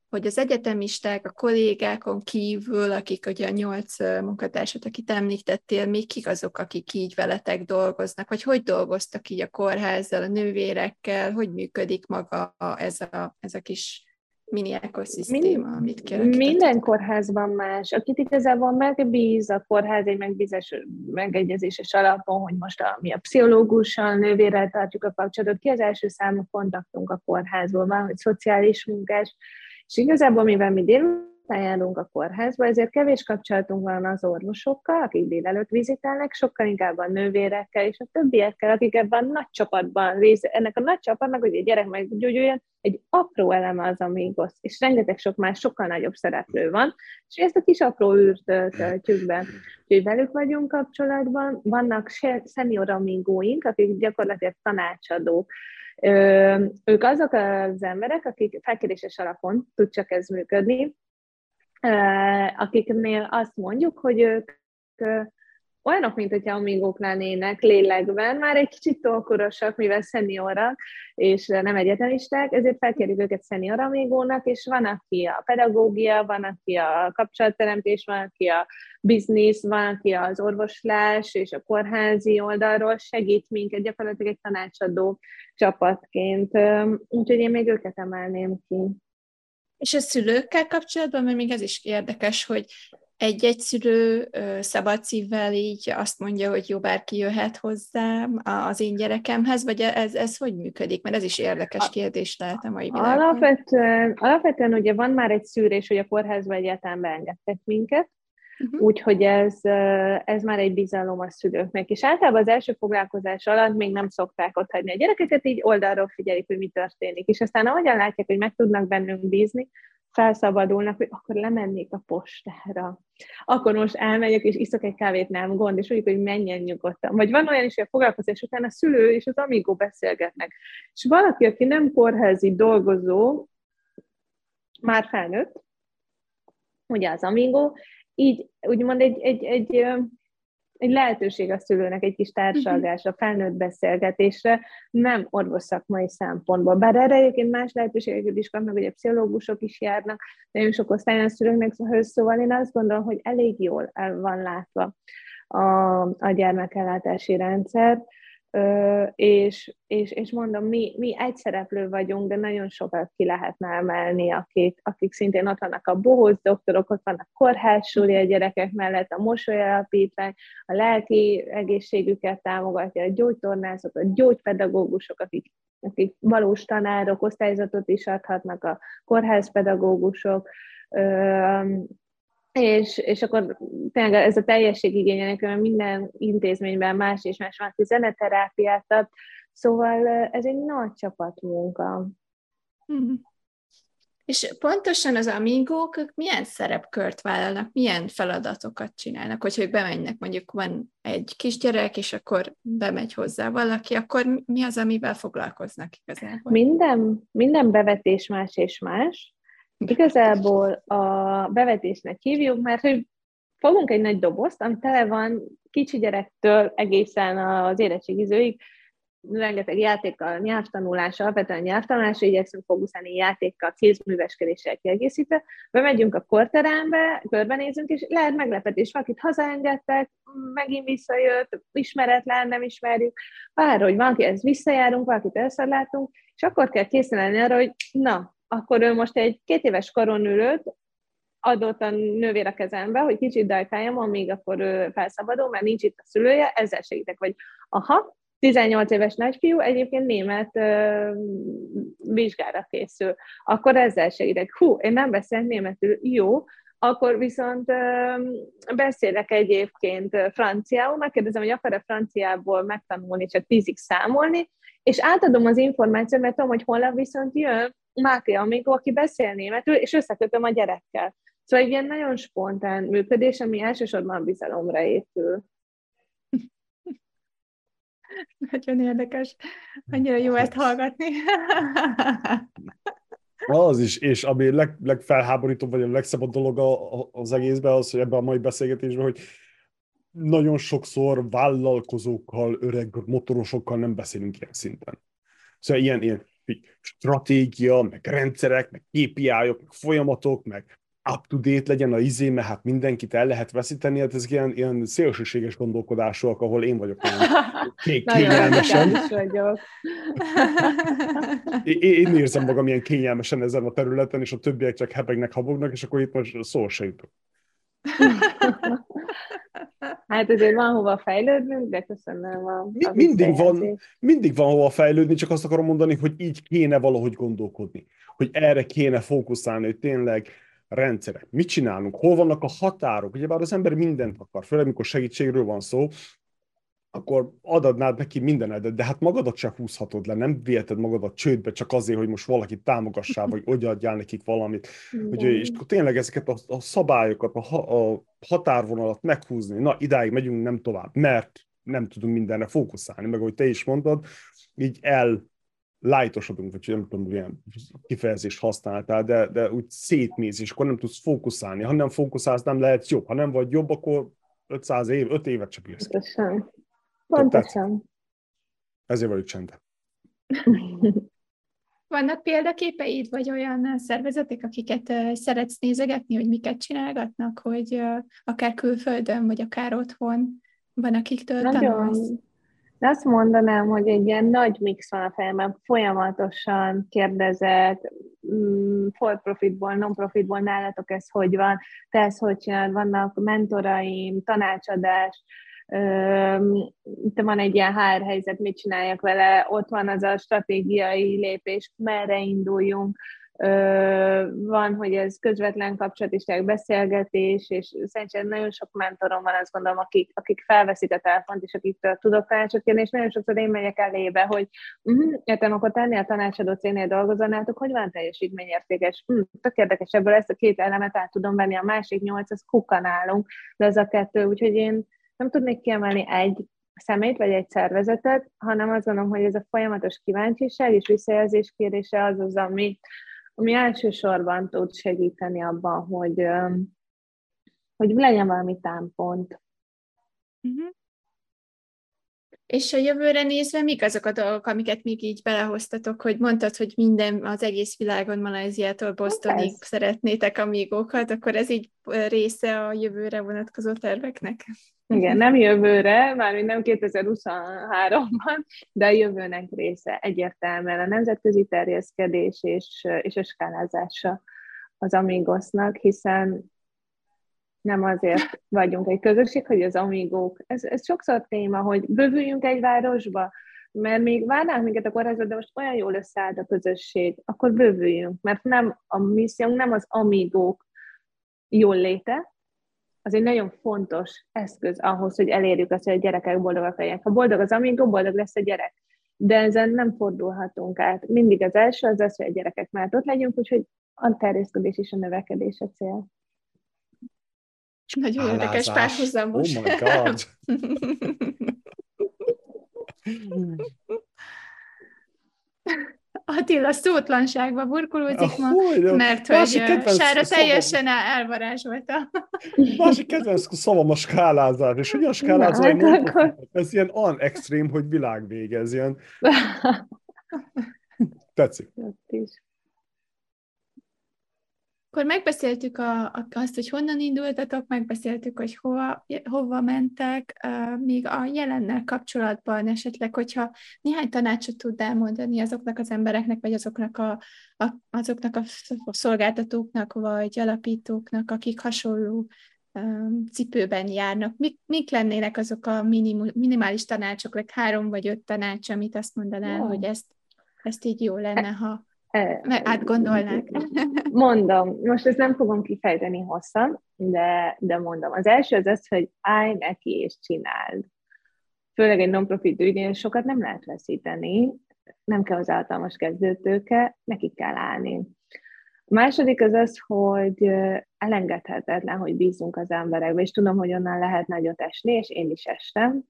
hogy az egyetemisták, a kollégákon kívül, akik ugye a nyolc munkatársat, akit említettél, még kik azok, akik így veletek dolgoznak, vagy hogy dolgoztak így a kórházzal, a nővérekkel, hogy működik maga ez a, ez a kis mini ekoszisztéma, amit
kialakítottak? Minden kórházban más. Akit igazából megbíz a kórház egy megbízás, megegyezéses alapon, hogy most a, mi a pszichológussal, nővérrel tartjuk a kapcsolatot, ki az első számú kontaktunk a kórházból van, hogy szociális munkás, és igazából, mivel mi délután járunk a kórházba, ezért kevés kapcsolatunk van az orvosokkal, akik délelőtt vizitálnak, sokkal inkább a nővérekkel és a többiekkel, akik ebben a nagy csapatban rész, ennek a nagy csapatnak, hogy egy gyerek meggyógyuljon, egy apró eleme az amigos, és rengeteg sok más, sokkal nagyobb szereplő van, és ezt a kis apró űrt töltjük be. Úgyhogy velük vagyunk kapcsolatban, vannak senior amigóink, akik gyakorlatilag tanácsadók, ők azok az emberek, akik felkéréses alapon tud csak ez működni, akiknél azt mondjuk, hogy ők olyanok, mint hogyha amigók lennének lélekben, már egy kicsit tolkorosak, mivel szeniorak, és nem egyetemisták, ezért felkérjük őket szenior amigónak, és van, aki a pedagógia, van, aki a kapcsolatteremtés, van, aki a biznisz, van, aki az orvoslás és a kórházi oldalról segít minket, gyakorlatilag egy tanácsadó csapatként. Úgyhogy én még őket emelném ki.
És a szülőkkel kapcsolatban, mert még ez is érdekes, hogy egy-egy szülő szabad szívvel így azt mondja, hogy jó, bárki jöhet hozzám az én gyerekemhez, vagy ez, ez hogy működik? Mert ez is érdekes kérdés lehet a mai világban.
Alapvetően, alapvetően ugye van már egy szűrés, hogy a kórházba egyáltalán beengedtek minket, Uh-huh. Úgyhogy ez, ez már egy bizalom a szülőknek. És általában az első foglalkozás alatt még nem szokták ott hagyni a gyerekeket, így oldalról figyelik, hogy mi történik. És aztán ahogyan látják, hogy meg tudnak bennünk bízni, felszabadulnak, hogy akkor lemennék a postára. Akkor most elmegyek, és iszok egy kávét, nem gond, és úgy, hogy menjen nyugodtan. Vagy van olyan is, hogy a foglalkozás után a szülő és az amigó beszélgetnek. És valaki, aki nem kórházi dolgozó, már felnőtt, ugye az amigó, így úgymond egy, egy, egy, egy lehetőség a szülőnek egy kis társalgásra, mhm. felnőtt beszélgetésre, nem orvos szakmai szempontból. Bár erre egyébként más lehetőségeket is kapnak, a pszichológusok is járnak, nagyon sok osztályon a szülőknek, szóval én azt gondolom, hogy elég jól el van látva a, a gyermekellátási rendszer és, és, és mondom, mi, mi egy szereplő vagyunk, de nagyon sokat ki lehetne emelni, akik, akik szintén ott vannak a bohóc doktorok, ott vannak kórházsúli a gyerekek mellett, a mosolyalapítvány, a lelki egészségüket támogatja, a gyógytornászok, a gyógypedagógusok, akik, akik valós tanárok, osztályzatot is adhatnak, a kórházpedagógusok, és, és akkor tényleg ez a teljesség igényelnek, mert minden intézményben más és más van, aki zeneterápiát ad, szóval ez egy nagy csapatmunka.
Mm-hmm. És pontosan az amigók milyen szerepkört vállalnak, milyen feladatokat csinálnak, hogyha ők bemennek, mondjuk van egy kisgyerek, és akkor bemegy hozzá valaki, akkor mi az, amivel foglalkoznak igazából?
Minden, minden bevetés más és más, Igazából a bevetésnek hívjuk, mert hogy fogunk egy nagy dobozt, ami tele van kicsi gyerektől egészen az érettségizőig, rengeteg játékkal, nyelvtanulás, alapvetően nyelvtanulásra igyekszünk fókuszálni játékkal, kézműveskedéssel kiegészítve. Bemegyünk a korterembe, körbenézünk, és lehet meglepetés, valakit hazaengedtek, megint visszajött, ismeretlen, nem ismerjük, bárhogy valaki ezt visszajárunk, valakit elszarlátunk, és akkor kell készülni arra, hogy na, akkor ő most egy két éves koron ülőt adott a nővér kezembe, hogy kicsit dajkáljam, amíg akkor ő felszabadul, mert nincs itt a szülője, ezzel segítek, vagy aha, 18 éves nagyfiú egyébként német ö, vizsgára készül, akkor ezzel segítek. Hú, én nem beszélek németül, jó, akkor viszont ö, beszélek egyébként franciául, megkérdezem, hogy akar-e franciából megtanulni, csak tízig számolni, és átadom az információt, mert tudom, hogy holnap viszont jön Máté Amigó, aki beszél németül, és összekötöm a gyerekkel. Szóval egy ilyen nagyon spontán működés, ami elsősorban bizalomra épül.
Nagyon érdekes. Annyira jó ezt hallgatni.
Az is, és ami leg, legfelháborítóbb, vagy a legszebb dolog az egészben az, hogy ebben a mai beszélgetésben, hogy nagyon sokszor vállalkozókkal, öreg motorosokkal nem beszélünk ilyen szinten. Szóval ilyen, ilyen stratégia, meg rendszerek, meg KPI-ok, meg folyamatok, meg up-to-date legyen a izé, mert hát mindenkit el lehet veszíteni, hát ezek ilyen, ilyen szélsőséges gondolkodások, ahol én vagyok kényelmesen. vagyok. Én, én érzem magam ilyen kényelmesen ezen a területen, és a többiek csak hebegnek, habognak, és akkor itt most szó se jutok.
Hát azért van hova fejlődnünk, de köszönöm a, a
mindig van, mindig van hova fejlődni, csak azt akarom mondani, hogy így kéne valahogy gondolkodni. Hogy erre kéne fókuszálni, hogy tényleg rendszerek. Mit csinálunk? Hol vannak a határok? Ugyebár az ember mindent akar, főleg amikor segítségről van szó, akkor adadnád neki mindenedet, de hát magadat csak húzhatod le, nem viheted magadat csődbe csak azért, hogy most valakit támogassál, vagy odaadjál nekik valamit. Ugye, és akkor tényleg ezeket a, a szabályokat, a, a határvonalat meghúzni, na idáig megyünk, nem tovább, mert nem tudunk mindenre fókuszálni, meg ahogy te is mondtad, így el lájtosodunk, vagy nem tudom, milyen kifejezést használtál, de, de úgy szétmész, és akkor nem tudsz fókuszálni. Ha nem fókuszálsz, nem lehet jobb. Ha nem vagy jobb, akkor 500 év, 5 évet csak bírsz.
Pontosan.
Ezért vagyok csendben.
Vannak példaképeid, vagy olyan szervezetek, akiket szeretsz nézegetni, hogy miket csinálgatnak, hogy akár külföldön, vagy akár otthon van, akiktől Nagyon, tanulsz?
De azt mondanám, hogy egy ilyen nagy mix van a fejemben, folyamatosan kérdezett, mm, for profitból, non profitból nálatok ez hogy van, te ez hogy csinálod, vannak mentoraim, tanácsadás, itt van egy ilyen HR helyzet, mit csináljak vele, ott van az a stratégiai lépés, merre induljunk, van, hogy ez közvetlen kapcsolat beszélgetés, és szerintem nagyon sok mentorom van, azt gondolom, akik, akik felveszik a telefont, és akiktől tudok tanácsot kérni, és nagyon sokszor én megyek elébe, hogy uh-huh, értem, akkor tenni a tanácsadó cégnél dolgozanátok, hogy van teljesítményértékes? Hm, tök érdekes, ebből ezt a két elemet át tudom venni, a másik nyolc, az kukanálunk, de ez a kettő, úgyhogy én nem tudnék kiemelni egy szemét vagy egy szervezetet, hanem azt gondolom, hogy ez a folyamatos kíváncsiság és visszajelzés kérése az az, ami, ami elsősorban tud segíteni abban, hogy, hogy legyen valami támpont.
Uh-huh. És a jövőre nézve, mik azok a dolgok, amiket még így belehoztatok, hogy mondtad, hogy minden az egész világon, Malajziától Bostonig hát szeretnétek amígókat, akkor ez így része a jövőre vonatkozó terveknek?
Igen, nem jövőre, már nem 2023-ban, de a jövőnek része egyértelműen a nemzetközi terjeszkedés és, és a skálázása az Amigosznak, hiszen nem azért vagyunk egy közösség, hogy az amigók, ez, ez sokszor téma, hogy bővüljünk egy városba, mert még várnánk minket a kórházba, de most olyan jól összeállt a közösség, akkor bővüljünk, mert nem a missziónk nem az amigók jól léte, az egy nagyon fontos eszköz ahhoz, hogy elérjük azt, hogy a gyerekek boldogak legyenek. Ha boldog az amígó, boldog lesz a gyerek. De ezen nem fordulhatunk át. Mindig az első az az, hogy a gyerekek mellett ott legyünk, úgyhogy a terjeszkedés és a növekedés a cél.
Nagyon Állázás. érdekes párhuzamos.
Oh my God!
Attila szótlanságba burkolózik ma, hogy, mert hogy Sára teljesen el, elvarázsolta.
Másik kedvenc szavam a skálázás, és hogyan skálázol? Hát akkor... Ez ilyen olyan extrém, hogy világvége, ez ilyen... Tetszik.
Akkor megbeszéltük a, a, azt, hogy honnan indultatok, megbeszéltük, hogy hova, hova mentek, uh, még a jelennel kapcsolatban esetleg, hogyha néhány tanácsot tud elmondani azoknak az embereknek, vagy azoknak a, a, azoknak a szolgáltatóknak, vagy alapítóknak, akik hasonló um, cipőben járnak. Mik, mik lennének azok a minim, minimális tanácsok, vagy három vagy öt tanács, amit azt mondanál, oh. hogy ezt, ezt így jó lenne, ha átgondolnák.
Mondom, most ezt nem fogom kifejteni hosszan, de, de mondom. Az első az az, hogy állj neki és csináld. Főleg egy non-profit ügynél sokat nem lehet veszíteni, nem kell az általános kezdőtőke, neki kell állni. A második az az, hogy elengedhetetlen, hogy bízunk az emberekbe, és tudom, hogy onnan lehet nagyot esni, és én is estem,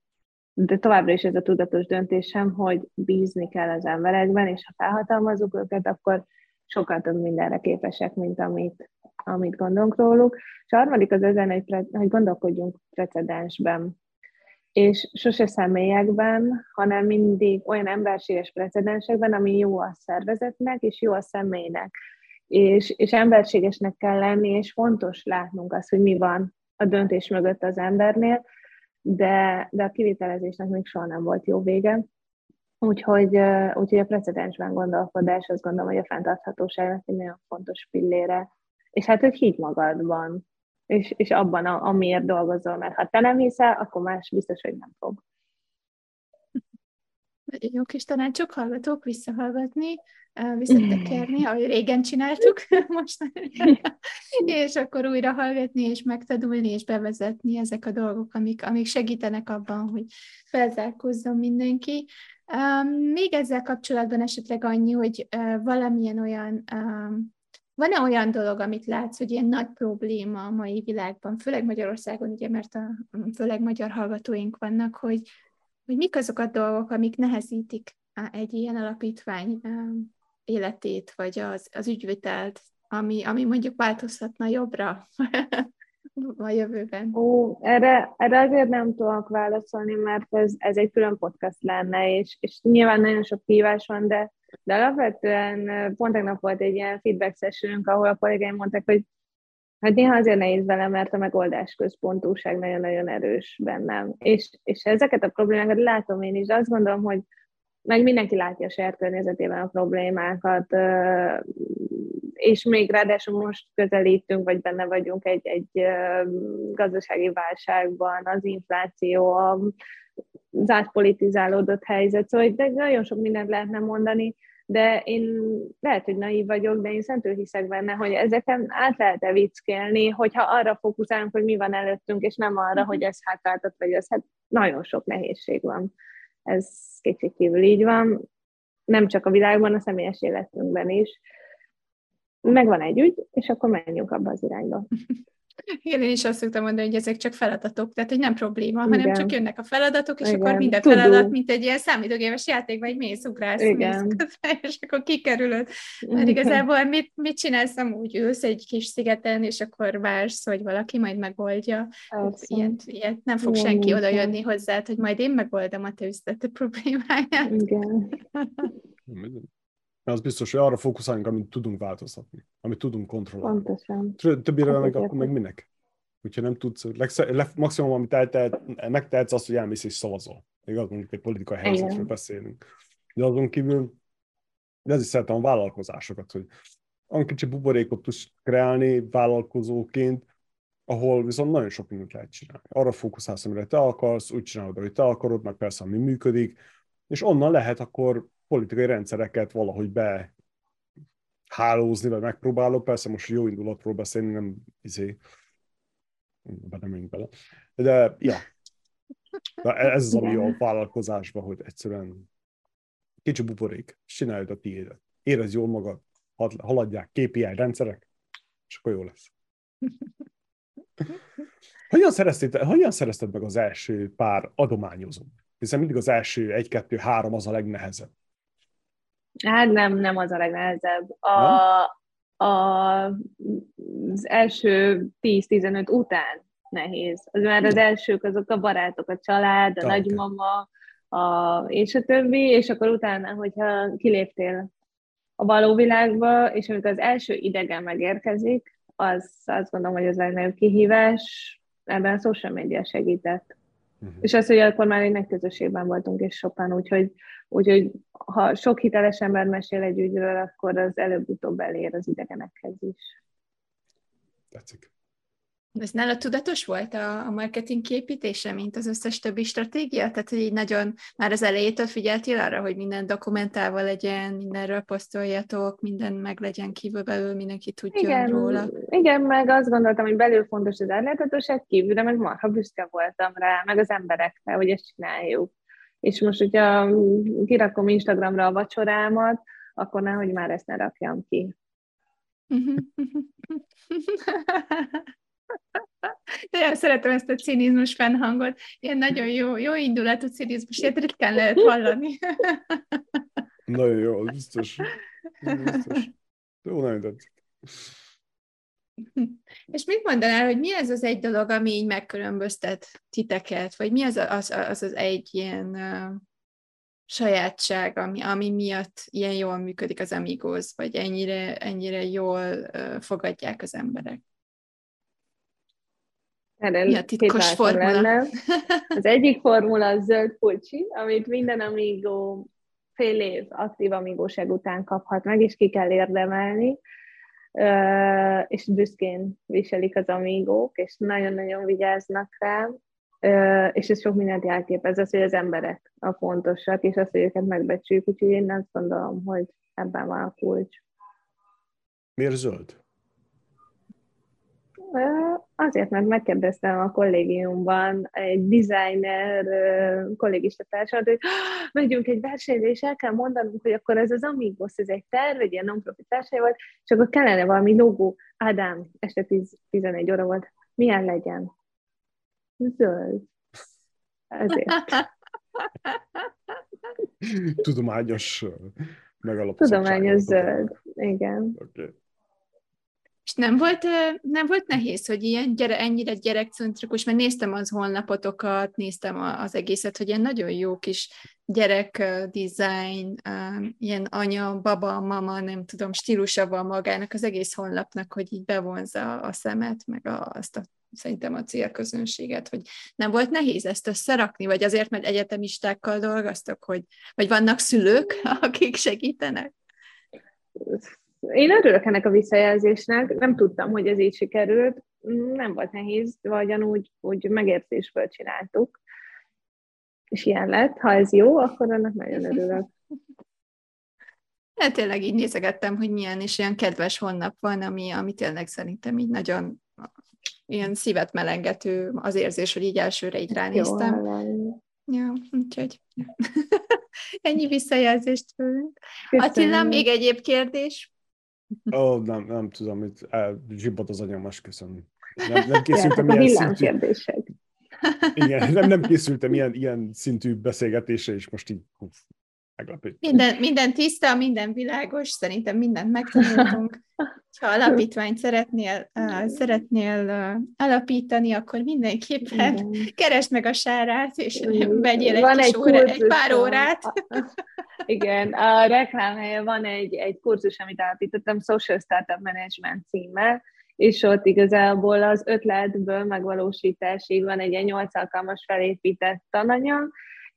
de továbbra is ez a tudatos döntésem, hogy bízni kell az emberekben, és ha felhatalmazunk őket, akkor sokkal több mindenre képesek, mint amit, amit gondolunk róluk. És a harmadik az ezen, hogy, pre, hogy gondolkodjunk precedensben, és sose személyekben, hanem mindig olyan emberséges precedensekben, ami jó a szervezetnek, és jó a személynek. És, és emberségesnek kell lenni, és fontos látnunk azt, hogy mi van a döntés mögött az embernél, de, de a kivitelezésnek még soha nem volt jó vége. Úgyhogy, úgyhogy a precedensben gondolkodás, azt gondolom, hogy a fenntarthatóságnak egy nagyon fontos pillére. És hát, hogy higgy magadban, és, és abban, a, amiért dolgozol, mert ha te nem hiszel, akkor más biztos, hogy nem fog.
Jó kis tanácsok, hallgatók visszahallgatni, visszatekerni, ahogy régen csináltuk most, és akkor újra hallgatni, és megtadulni, és bevezetni ezek a dolgok, amik, amik segítenek abban, hogy felzárkózzon mindenki. Még ezzel kapcsolatban esetleg annyi, hogy valamilyen olyan van-e olyan dolog, amit látsz, hogy ilyen nagy probléma a mai világban, főleg Magyarországon, ugye, mert a, főleg magyar hallgatóink vannak, hogy, hogy mik azok a dolgok, amik nehezítik egy ilyen alapítvány életét, vagy az, az ügyvitelt, ami, ami mondjuk változhatna jobbra a jövőben?
Ó, erre, erre azért nem tudok válaszolni, mert ez, ez egy külön podcast lenne, és, és nyilván nagyon sok hívás van, de de alapvetően pont tegnap volt egy ilyen feedback sessionünk, ahol a kollégáim mondták, hogy hát néha azért nehéz vele, mert a megoldás központúság nagyon-nagyon erős bennem. És, és ezeket a problémákat látom én is, azt gondolom, hogy meg mindenki látja a saját környezetében a problémákat, és még ráadásul most közelítünk, vagy benne vagyunk egy, egy gazdasági válságban, az infláció, az átpolitizálódott helyzet, szóval de nagyon sok mindent lehetne mondani, de én lehet, hogy naív vagyok, de én szentől hiszek benne, hogy ezeken át lehet-e vicckelni, hogyha arra fókuszálunk, hogy mi van előttünk, és nem arra, hogy ez hátráltat, vagy az, hát nagyon sok nehézség van. Ez kétségkívül így van, nem csak a világban, a személyes életünkben is. Megvan egy ügy, és akkor menjünk abba az irányba.
Igen, én is azt szoktam mondani, hogy ezek csak feladatok, tehát hogy nem probléma, Igen. hanem csak jönnek a feladatok, és Igen. akkor minden Tudó. feladat, mint egy ilyen számítógémes játék, vagy mész, ugrálsz, mész és akkor kikerülöd. Mert igazából mit, mit csinálsz amúgy? Ülsz egy kis szigeten, és akkor vársz, hogy valaki majd megoldja. Ilyet, ilyet nem fog Igen, senki oda jönni hozzád, hogy majd én megoldom a te üzleti problémáját.
Igen.
Mert az biztos, hogy arra fókuszáljunk, amit tudunk változtatni, amit tudunk kontrollálni.
Pontosan.
Többire meg akkor meg minek? Hogyha nem tudsz, legsz, maximum, amit eltehet, megtehetsz azt, hogy elmész és szavazol. Igaz, mondjuk egy politikai helyzetről beszélünk. De azon kívül, de ez is szeretem a vállalkozásokat, hogy olyan kicsi buborékot tudsz kreálni vállalkozóként, ahol viszont nagyon sok mindent lehet csinálni. Arra fókuszálsz, amire te akarsz, úgy csinálod, hogy te akarod, meg persze, ami működik, és onnan lehet akkor politikai rendszereket valahogy be hálózni, vagy megpróbálok. Persze most jó indulatról beszélni, nem izé, be nem menjünk bele. De, ja, de ez az, ami a vállalkozásban, hogy egyszerűen kicsi buborék, csináljuk a tiédet. Érezd jól magad, haladják KPI rendszerek, és akkor jó lesz. Hogyan szerezted, hogyan szerezted meg az első pár adományozót? Hiszen mindig az első egy, kettő, három az a legnehezebb.
Hát nem, nem az a legnehezebb. A, a, az első 10-15 után nehéz. Az már az elsők azok a barátok, a család, a okay. nagymama, a, és a többi, és akkor utána, hogyha kiléptél a való világba, és amikor az első idegen megérkezik, az azt gondolom, hogy az legnagyobb kihívás, ebben a social media segített. Uh-huh. És az, hogy akkor már egy nagy közösségben voltunk, és sokan, úgyhogy, úgyhogy ha sok hiteles ember mesél egy ügyről, akkor az előbb-utóbb elér az idegenekhez is.
Tetszik.
Ez nála tudatos volt a, a marketing képítése, mint az összes többi stratégia? Tehát, hogy így nagyon már az elejétől figyeltél arra, hogy minden dokumentálva legyen, mindenről posztoljatok, minden meg legyen kívül belül, mindenki tudjon
igen,
róla.
Igen, meg azt gondoltam, hogy belül fontos az átláthatóság, kívülre meg marha büszke voltam rá, meg az emberekre, hogy ezt csináljuk. És most, hogyha kirakom Instagramra a vacsorámat, akkor nehogy már ezt ne rakjam ki.
Nagyon szeretem ezt a cinizmus fennhangot. Ilyen nagyon jó, jó indulatú cinizmus, ilyet ritkán lehet hallani.
Nagyon jó, biztos. biztos. Jó, nagyon tetszik.
És mit mondanál, hogy mi az az egy dolog, ami így megkülönböztet titeket, vagy mi az az, az, az egy ilyen uh, sajátság, ami, ami miatt ilyen jól működik az Amigos, vagy ennyire, ennyire jól uh, fogadják az emberek?
Erre
Mi a titkos formula?
Lenne. Az egyik formula a zöld pulcsi, amit minden amigo fél év aktív amigóság után kaphat meg, és ki kell érdemelni, és büszkén viselik az amigók, és nagyon-nagyon vigyáznak rá, és ez sok mindent jelképez, az, hogy az emberek a fontosak, és az, hogy őket megbecsüljük, úgyhogy én azt gondolom, hogy ebben van a kulcs.
Miért zöld?
Azért, mert megkérdeztem a kollégiumban egy designer kollégista társat, hogy megyünk egy versenyre, és el kell mondanunk, hogy akkor ez az Amigos, ez egy terv, egy ilyen non-profit verseny volt, és akkor kellene valami logó. Ádám, este 10, 11 óra volt. Milyen legyen? Zöld. Ezért.
Tudományos megalapozottság.
Tudományos zöld, igen.
Okay.
És nem volt, nem volt nehéz, hogy ilyen gyere, ennyire gyerekcentrikus, mert néztem az honlapotokat, néztem az egészet, hogy ilyen nagyon jó kis gyerek design, ilyen anya, baba, mama, nem tudom, stílusa van magának az egész honlapnak, hogy így bevonza a szemet, meg a, azt a szerintem a célközönséget, hogy nem volt nehéz ezt összerakni, vagy azért, mert egyetemistákkal dolgoztok, hogy, vagy vannak szülők, akik segítenek?
Én örülök ennek a visszajelzésnek, nem tudtam, hogy ez így sikerült, nem volt nehéz, vagy úgy, úgy megértésből csináltuk, és ilyen lett. Ha ez jó, akkor annak nagyon örülök.
Hát tényleg így nézegettem, hogy milyen és ilyen kedves honlap van, ami, ami tényleg szerintem így nagyon ilyen szívet melengető az érzés, hogy így elsőre így ránéztem. Jó, ja, úgyhogy ennyi visszajelzést tőlünk. Attila, még egyéb kérdés?
Ó, oh, nem, nem tudom, itt zsibbad az agyam, most köszönöm. Nem, nem készültem ilyen szintű... Igen, nem, nem készültem ilyen, ilyen szintű beszélgetésre, és most így hú,
Minden, minden tiszta, minden világos, szerintem mindent megtanultunk. Ha alapítványt szeretnél, uh, szeretnél uh, alapítani, akkor mindenképpen Igen. keresd meg a sárát, és vegyél egy, van egy, óra, egy pár órát.
Igen, a reklámhelye van egy, egy kurzus, amit alapítottam, Social Startup Management címmel, és ott igazából az ötletből megvalósításig van egy ilyen nyolc alkalmas felépített tananyag,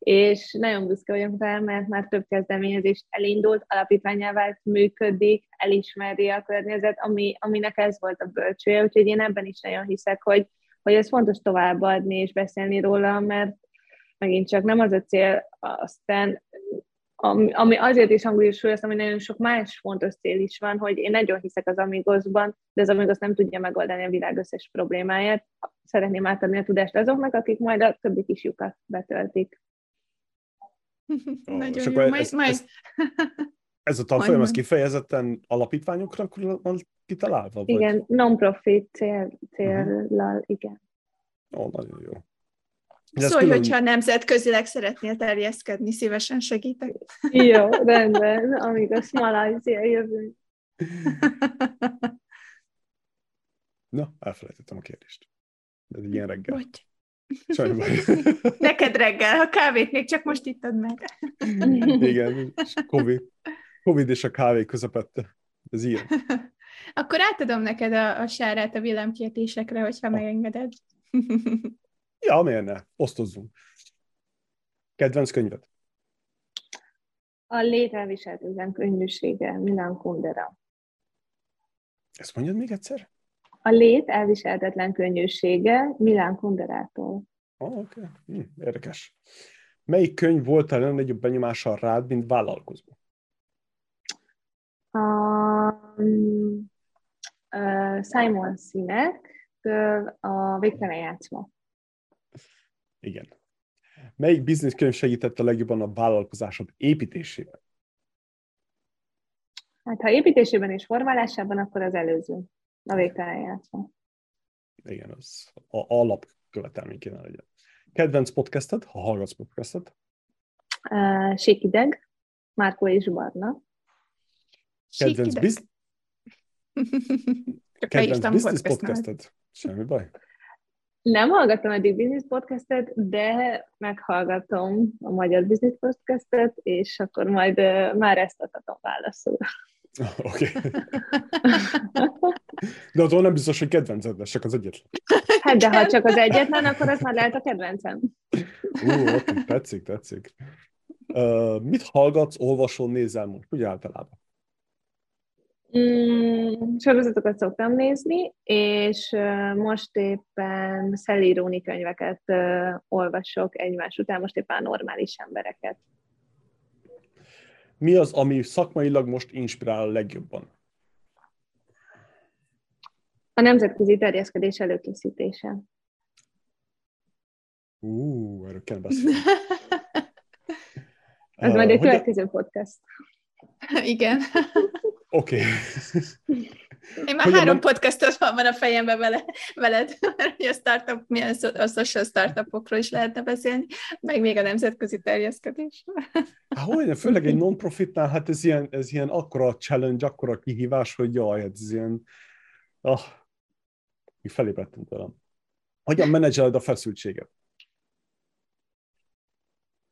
és nagyon büszke vagyok rá, mert már több kezdeményezés elindult, alapítványá vált, működik, elismeri a környezet, ami, aminek ez volt a bölcsője, úgyhogy én ebben is nagyon hiszek, hogy, hogy ez fontos továbbadni és beszélni róla, mert megint csak nem az a cél, aztán ami, ami azért is hangsúlyos, ami nagyon sok más fontos cél is van, hogy én nagyon hiszek az Amigosban, de az Amigos nem tudja megoldani a világ összes problémáját. Szeretném átadni a tudást azoknak, akik majd a többi kis lyukat betöltik.
Nagyon jó, majd, ez, majd. Ez,
ez a tanfolyam, ez kifejezetten alapítványokra van kitalálva? Vagy?
Igen, non-profit cél, céllal, uh-huh. igen.
Ó, nagyon jó.
De Szólj, külön... hogyha nemzetközileg szeretnél terjeszkedni, szívesen segítek.
Jó, rendben, amíg a Malajzia jövünk.
Na, elfelejtettem a kérdést. Ez ilyen reggel.
Bocs. Neked reggel, a kávét még csak most ittad meg.
Igen, és COVID, COVID és a kávé közepette. Ez ilyen.
Akkor átadom neked a, a sárát a villámkértésekre, hogyha ah. megengeded.
Ja, miért ne? Osztozzunk. Kedvenc könyved?
A lételviselhetetlen könyvűsége, Milan Kundera.
Ezt mondjad még egyszer?
A lét elviselhetetlen könnyűsége Milán Kunderától.
Oh, Oké, okay. hm, érdekes. Melyik könyv volt a legnagyobb benyomással rád, mint vállalkozó?
Um, uh, Simon Sinek, a végtelen játszma.
Igen. Melyik bizniszkönyv segített a legjobban a vállalkozásod építésében?
Hát ha építésében és formálásában, akkor az előző, a végtelen játszma.
Igen, az a alapkövetelmény kéne legyen. Kedvenc podcasted, ha hallgatsz podcastet?
Uh, Sékideg, Márko és Barna.
Kedvenc, biz- Kedvenc business podcasted? Semmi baj.
Nem hallgattam eddig business podcastet, de meghallgatom a magyar business podcastet, és akkor majd uh, már ezt adhatom válaszul.
Oké. Okay. De attól nem biztos, hogy kedvenced lesz, csak az egyetlen.
Hát de ha csak az egyetlen, akkor az már lehet a kedvencem.
Ú, uh, okay. tetszik, tetszik. Uh, mit hallgatsz, olvasol, nézel most, ugye általában?
Mm, sorozatokat szoktam nézni, és uh, most éppen Szelíróni könyveket uh, olvasok egymás után, most éppen normális embereket.
Mi az, ami szakmailag most inspirál a legjobban?
A nemzetközi terjeszkedés előkészítése.
Ú, erről kell beszélni.
Ez uh, majd egy következő podcast.
Igen.
Oké. Okay.
Én már három men... podcastot van a fejemben vele, veled, hogy a startup, milyen a social startupokról is lehetne beszélni, meg még a nemzetközi terjeszkedés.
Há, hogy főleg egy non-profitnál, hát ez ilyen, ez ilyen akkora challenge, akkora kihívás, hogy jaj, hát ez ilyen, ah, mi felébredtünk velem. Hogyan menedzseled a feszültséget?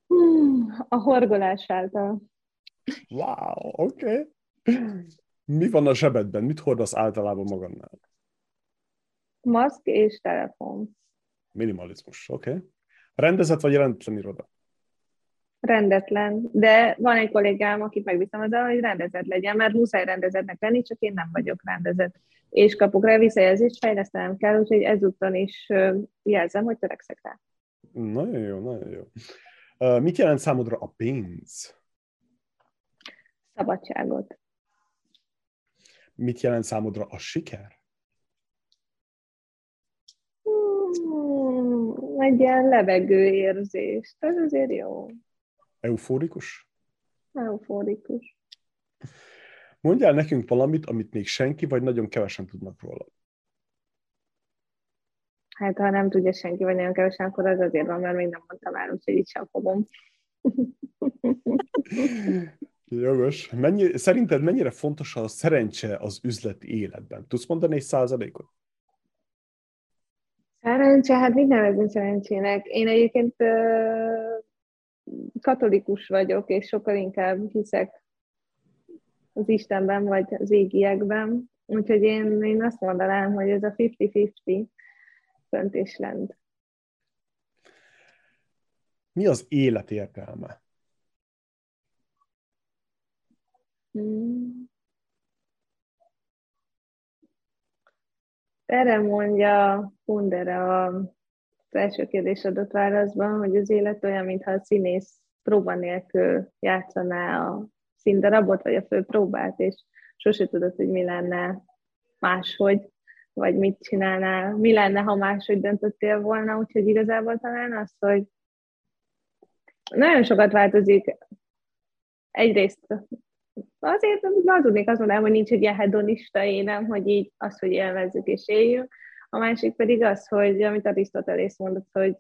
Hmm, a horgolás által.
Wow, oké. Okay. Mi van a zsebedben? Mit hordasz általában magadnál?
Maszk és telefon.
Minimalizmus, oké. Okay. Rendezett vagy rendetlen iroda?
Rendetlen, de van egy kollégám, akit megbíztam azzal, hogy rendezett legyen, mert muszáj rendezettnek lenni, csak én nem vagyok rendezett. És kapok rá visszajelzést, fejlesztenem kell, úgyhogy ezúttal is jelzem, hogy törekszek rá.
Nagyon jó, nagyon jó. Mit jelent számodra a pénz?
Szabadságot.
Mit jelent számodra a siker?
Hmm, egy ilyen levegő érzés. Ez azért jó.
Eufórikus?
Eufórikus.
Mondjál nekünk valamit, amit még senki, vagy nagyon kevesen tudnak róla.
Hát ha nem tudja senki, vagy nagyon kevesen, akkor az azért van, mert még nem mondtam el, úgyhogy így sem fogom.
Jogos. Mennyi, szerinted mennyire fontos a szerencse az üzleti életben? Tudsz mondani egy százalékot?
Szerencse, hát mit nevezünk szerencsének? Én egyébként katolikus vagyok, és sokkal inkább hiszek az Istenben, vagy az égiekben. Úgyhogy én, én azt mondanám, hogy ez a 50-50 fönt és lent.
Mi az élet értelme?
Hmm. Erre mondja Fundera az első kérdés adott válaszban, hogy az élet olyan, mintha a színész próba nélkül játszaná a színdarabot, vagy a fő próbát, és sose tudod, hogy mi lenne máshogy, vagy mit csinálnál, mi lenne, ha máshogy döntöttél volna, úgyhogy igazából talán az, hogy nagyon sokat változik egyrészt azért hazudnék azt mondanám, hogy nincs egy ilyen hedonista énem, hogy így az, hogy élvezzük és éljünk. A másik pedig az, hogy amit Arisztotelész mondott, hogy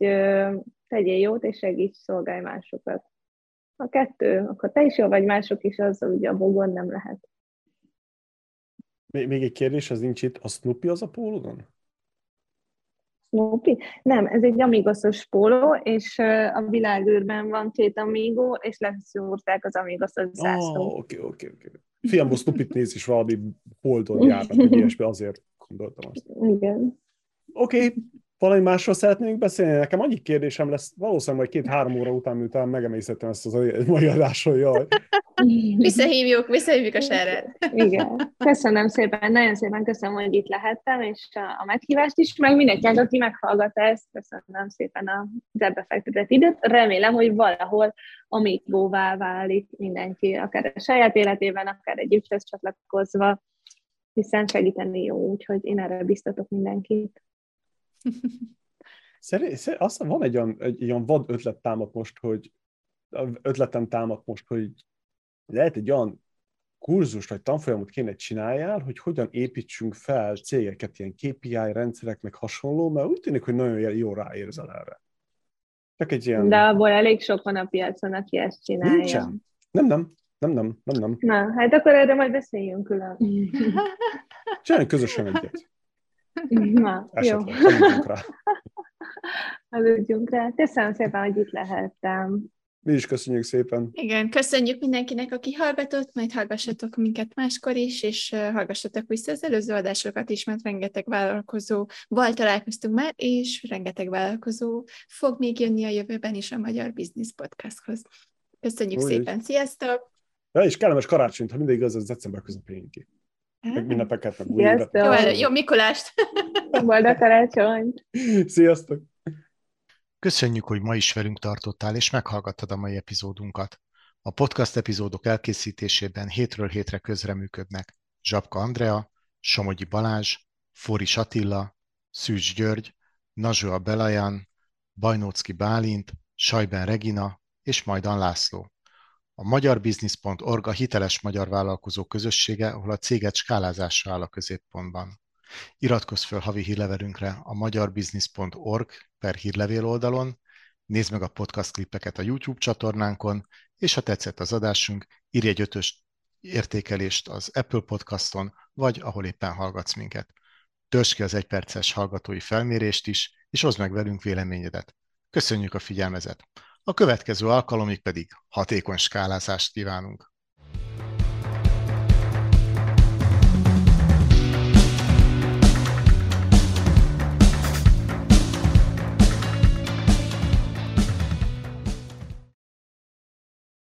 tegyél jót és segíts, szolgálj másokat. A kettő, akkor te is jó vagy, mások is, az ugye a bogon nem lehet.
Még, még egy kérdés, az nincs itt. A Snoopy az a pólódon?
Snoopy? Nem, ez egy amigosos póló, és a világűrben van két amigo, és leszúrták az amigosos zászlót.
Oh, oké, oké, oké. Fiam, a Snoopy-t néz is valami holdon járnak, hogy ilyesmi, azért gondoltam azt.
Igen.
Oké, okay valami másról szeretnénk beszélni. Nekem annyi kérdésem lesz, valószínűleg majd két-három óra után, miután megemészítettem ezt az mai adásról, jaj.
Visszahívjuk, visszahívjuk a serret.
Igen. Köszönöm szépen, nagyon szépen köszönöm, hogy itt lehettem, és a meghívást is, meg mindenkinek, aki meghallgatta ezt, köszönöm szépen a befektetett időt. Remélem, hogy valahol amígóvá válik mindenki, akár a saját életében, akár egy ügyhöz csatlakozva, hiszen segíteni jó, úgyhogy én erre biztatok mindenkit.
Szerint, azt van egy olyan, egy olyan vad ötlet támad most, hogy ötletem támad most, hogy lehet egy olyan kurzus vagy tanfolyamot kéne csináljál, hogy hogyan építsünk fel cégeket, ilyen KPI rendszerek, meg hasonló, mert úgy tűnik, hogy nagyon jó ráérzel erre.
Csak egy ilyen... De abból elég sok van a piacon, aki ezt csinálja.
Nincsen. Nem, nem. Nem, nem, nem, nem.
Na, hát akkor erre majd beszéljünk külön.
Csináljunk közösen egyet.
Na, jó.
Esetleg, rá.
Aludjunk rá. Köszönöm szépen, hogy itt lehettem.
Mi is köszönjük szépen.
Igen, köszönjük mindenkinek, aki hallgatott, majd hallgassatok minket máskor is, és hallgassatok vissza az előző adásokat is, mert rengeteg vállalkozóval találkoztunk már, és rengeteg vállalkozó fog még jönni a jövőben is a Magyar Business Podcasthoz. Köszönjük
Úgy.
szépen, sziasztok!
Ja, és kellemes karácsonyt, ha mindig igaz, ez december közepén ki. Meg ünnepeket, meg új!
Jó,
évet.
elő, jó Mikulást!
Boldog karácsonyt!
Sziasztok!
Köszönjük, hogy ma is velünk tartottál, és meghallgattad a mai epizódunkat. A podcast epizódok elkészítésében hétről hétre közreműködnek Zsapka Andrea, Somogyi Balázs, Foris Attila, Szűcs György, Nazsua Belajan, Bajnócki Bálint, Sajben Regina és Majdan László. A magyarbusiness.org a hiteles magyar vállalkozó közössége, ahol a céget skálázása áll a középpontban. Iratkozz fel havi hírlevelünkre a magyarbusiness.org per hírlevél oldalon, nézd meg a podcast klippeket a YouTube csatornánkon, és ha tetszett az adásunk, írj egy ötös értékelést az Apple Podcaston, vagy ahol éppen hallgatsz minket. Törzs ki az egyperces hallgatói felmérést is, és hozd meg velünk véleményedet. Köszönjük a figyelmezet! A következő alkalomig pedig hatékony skálázást kívánunk!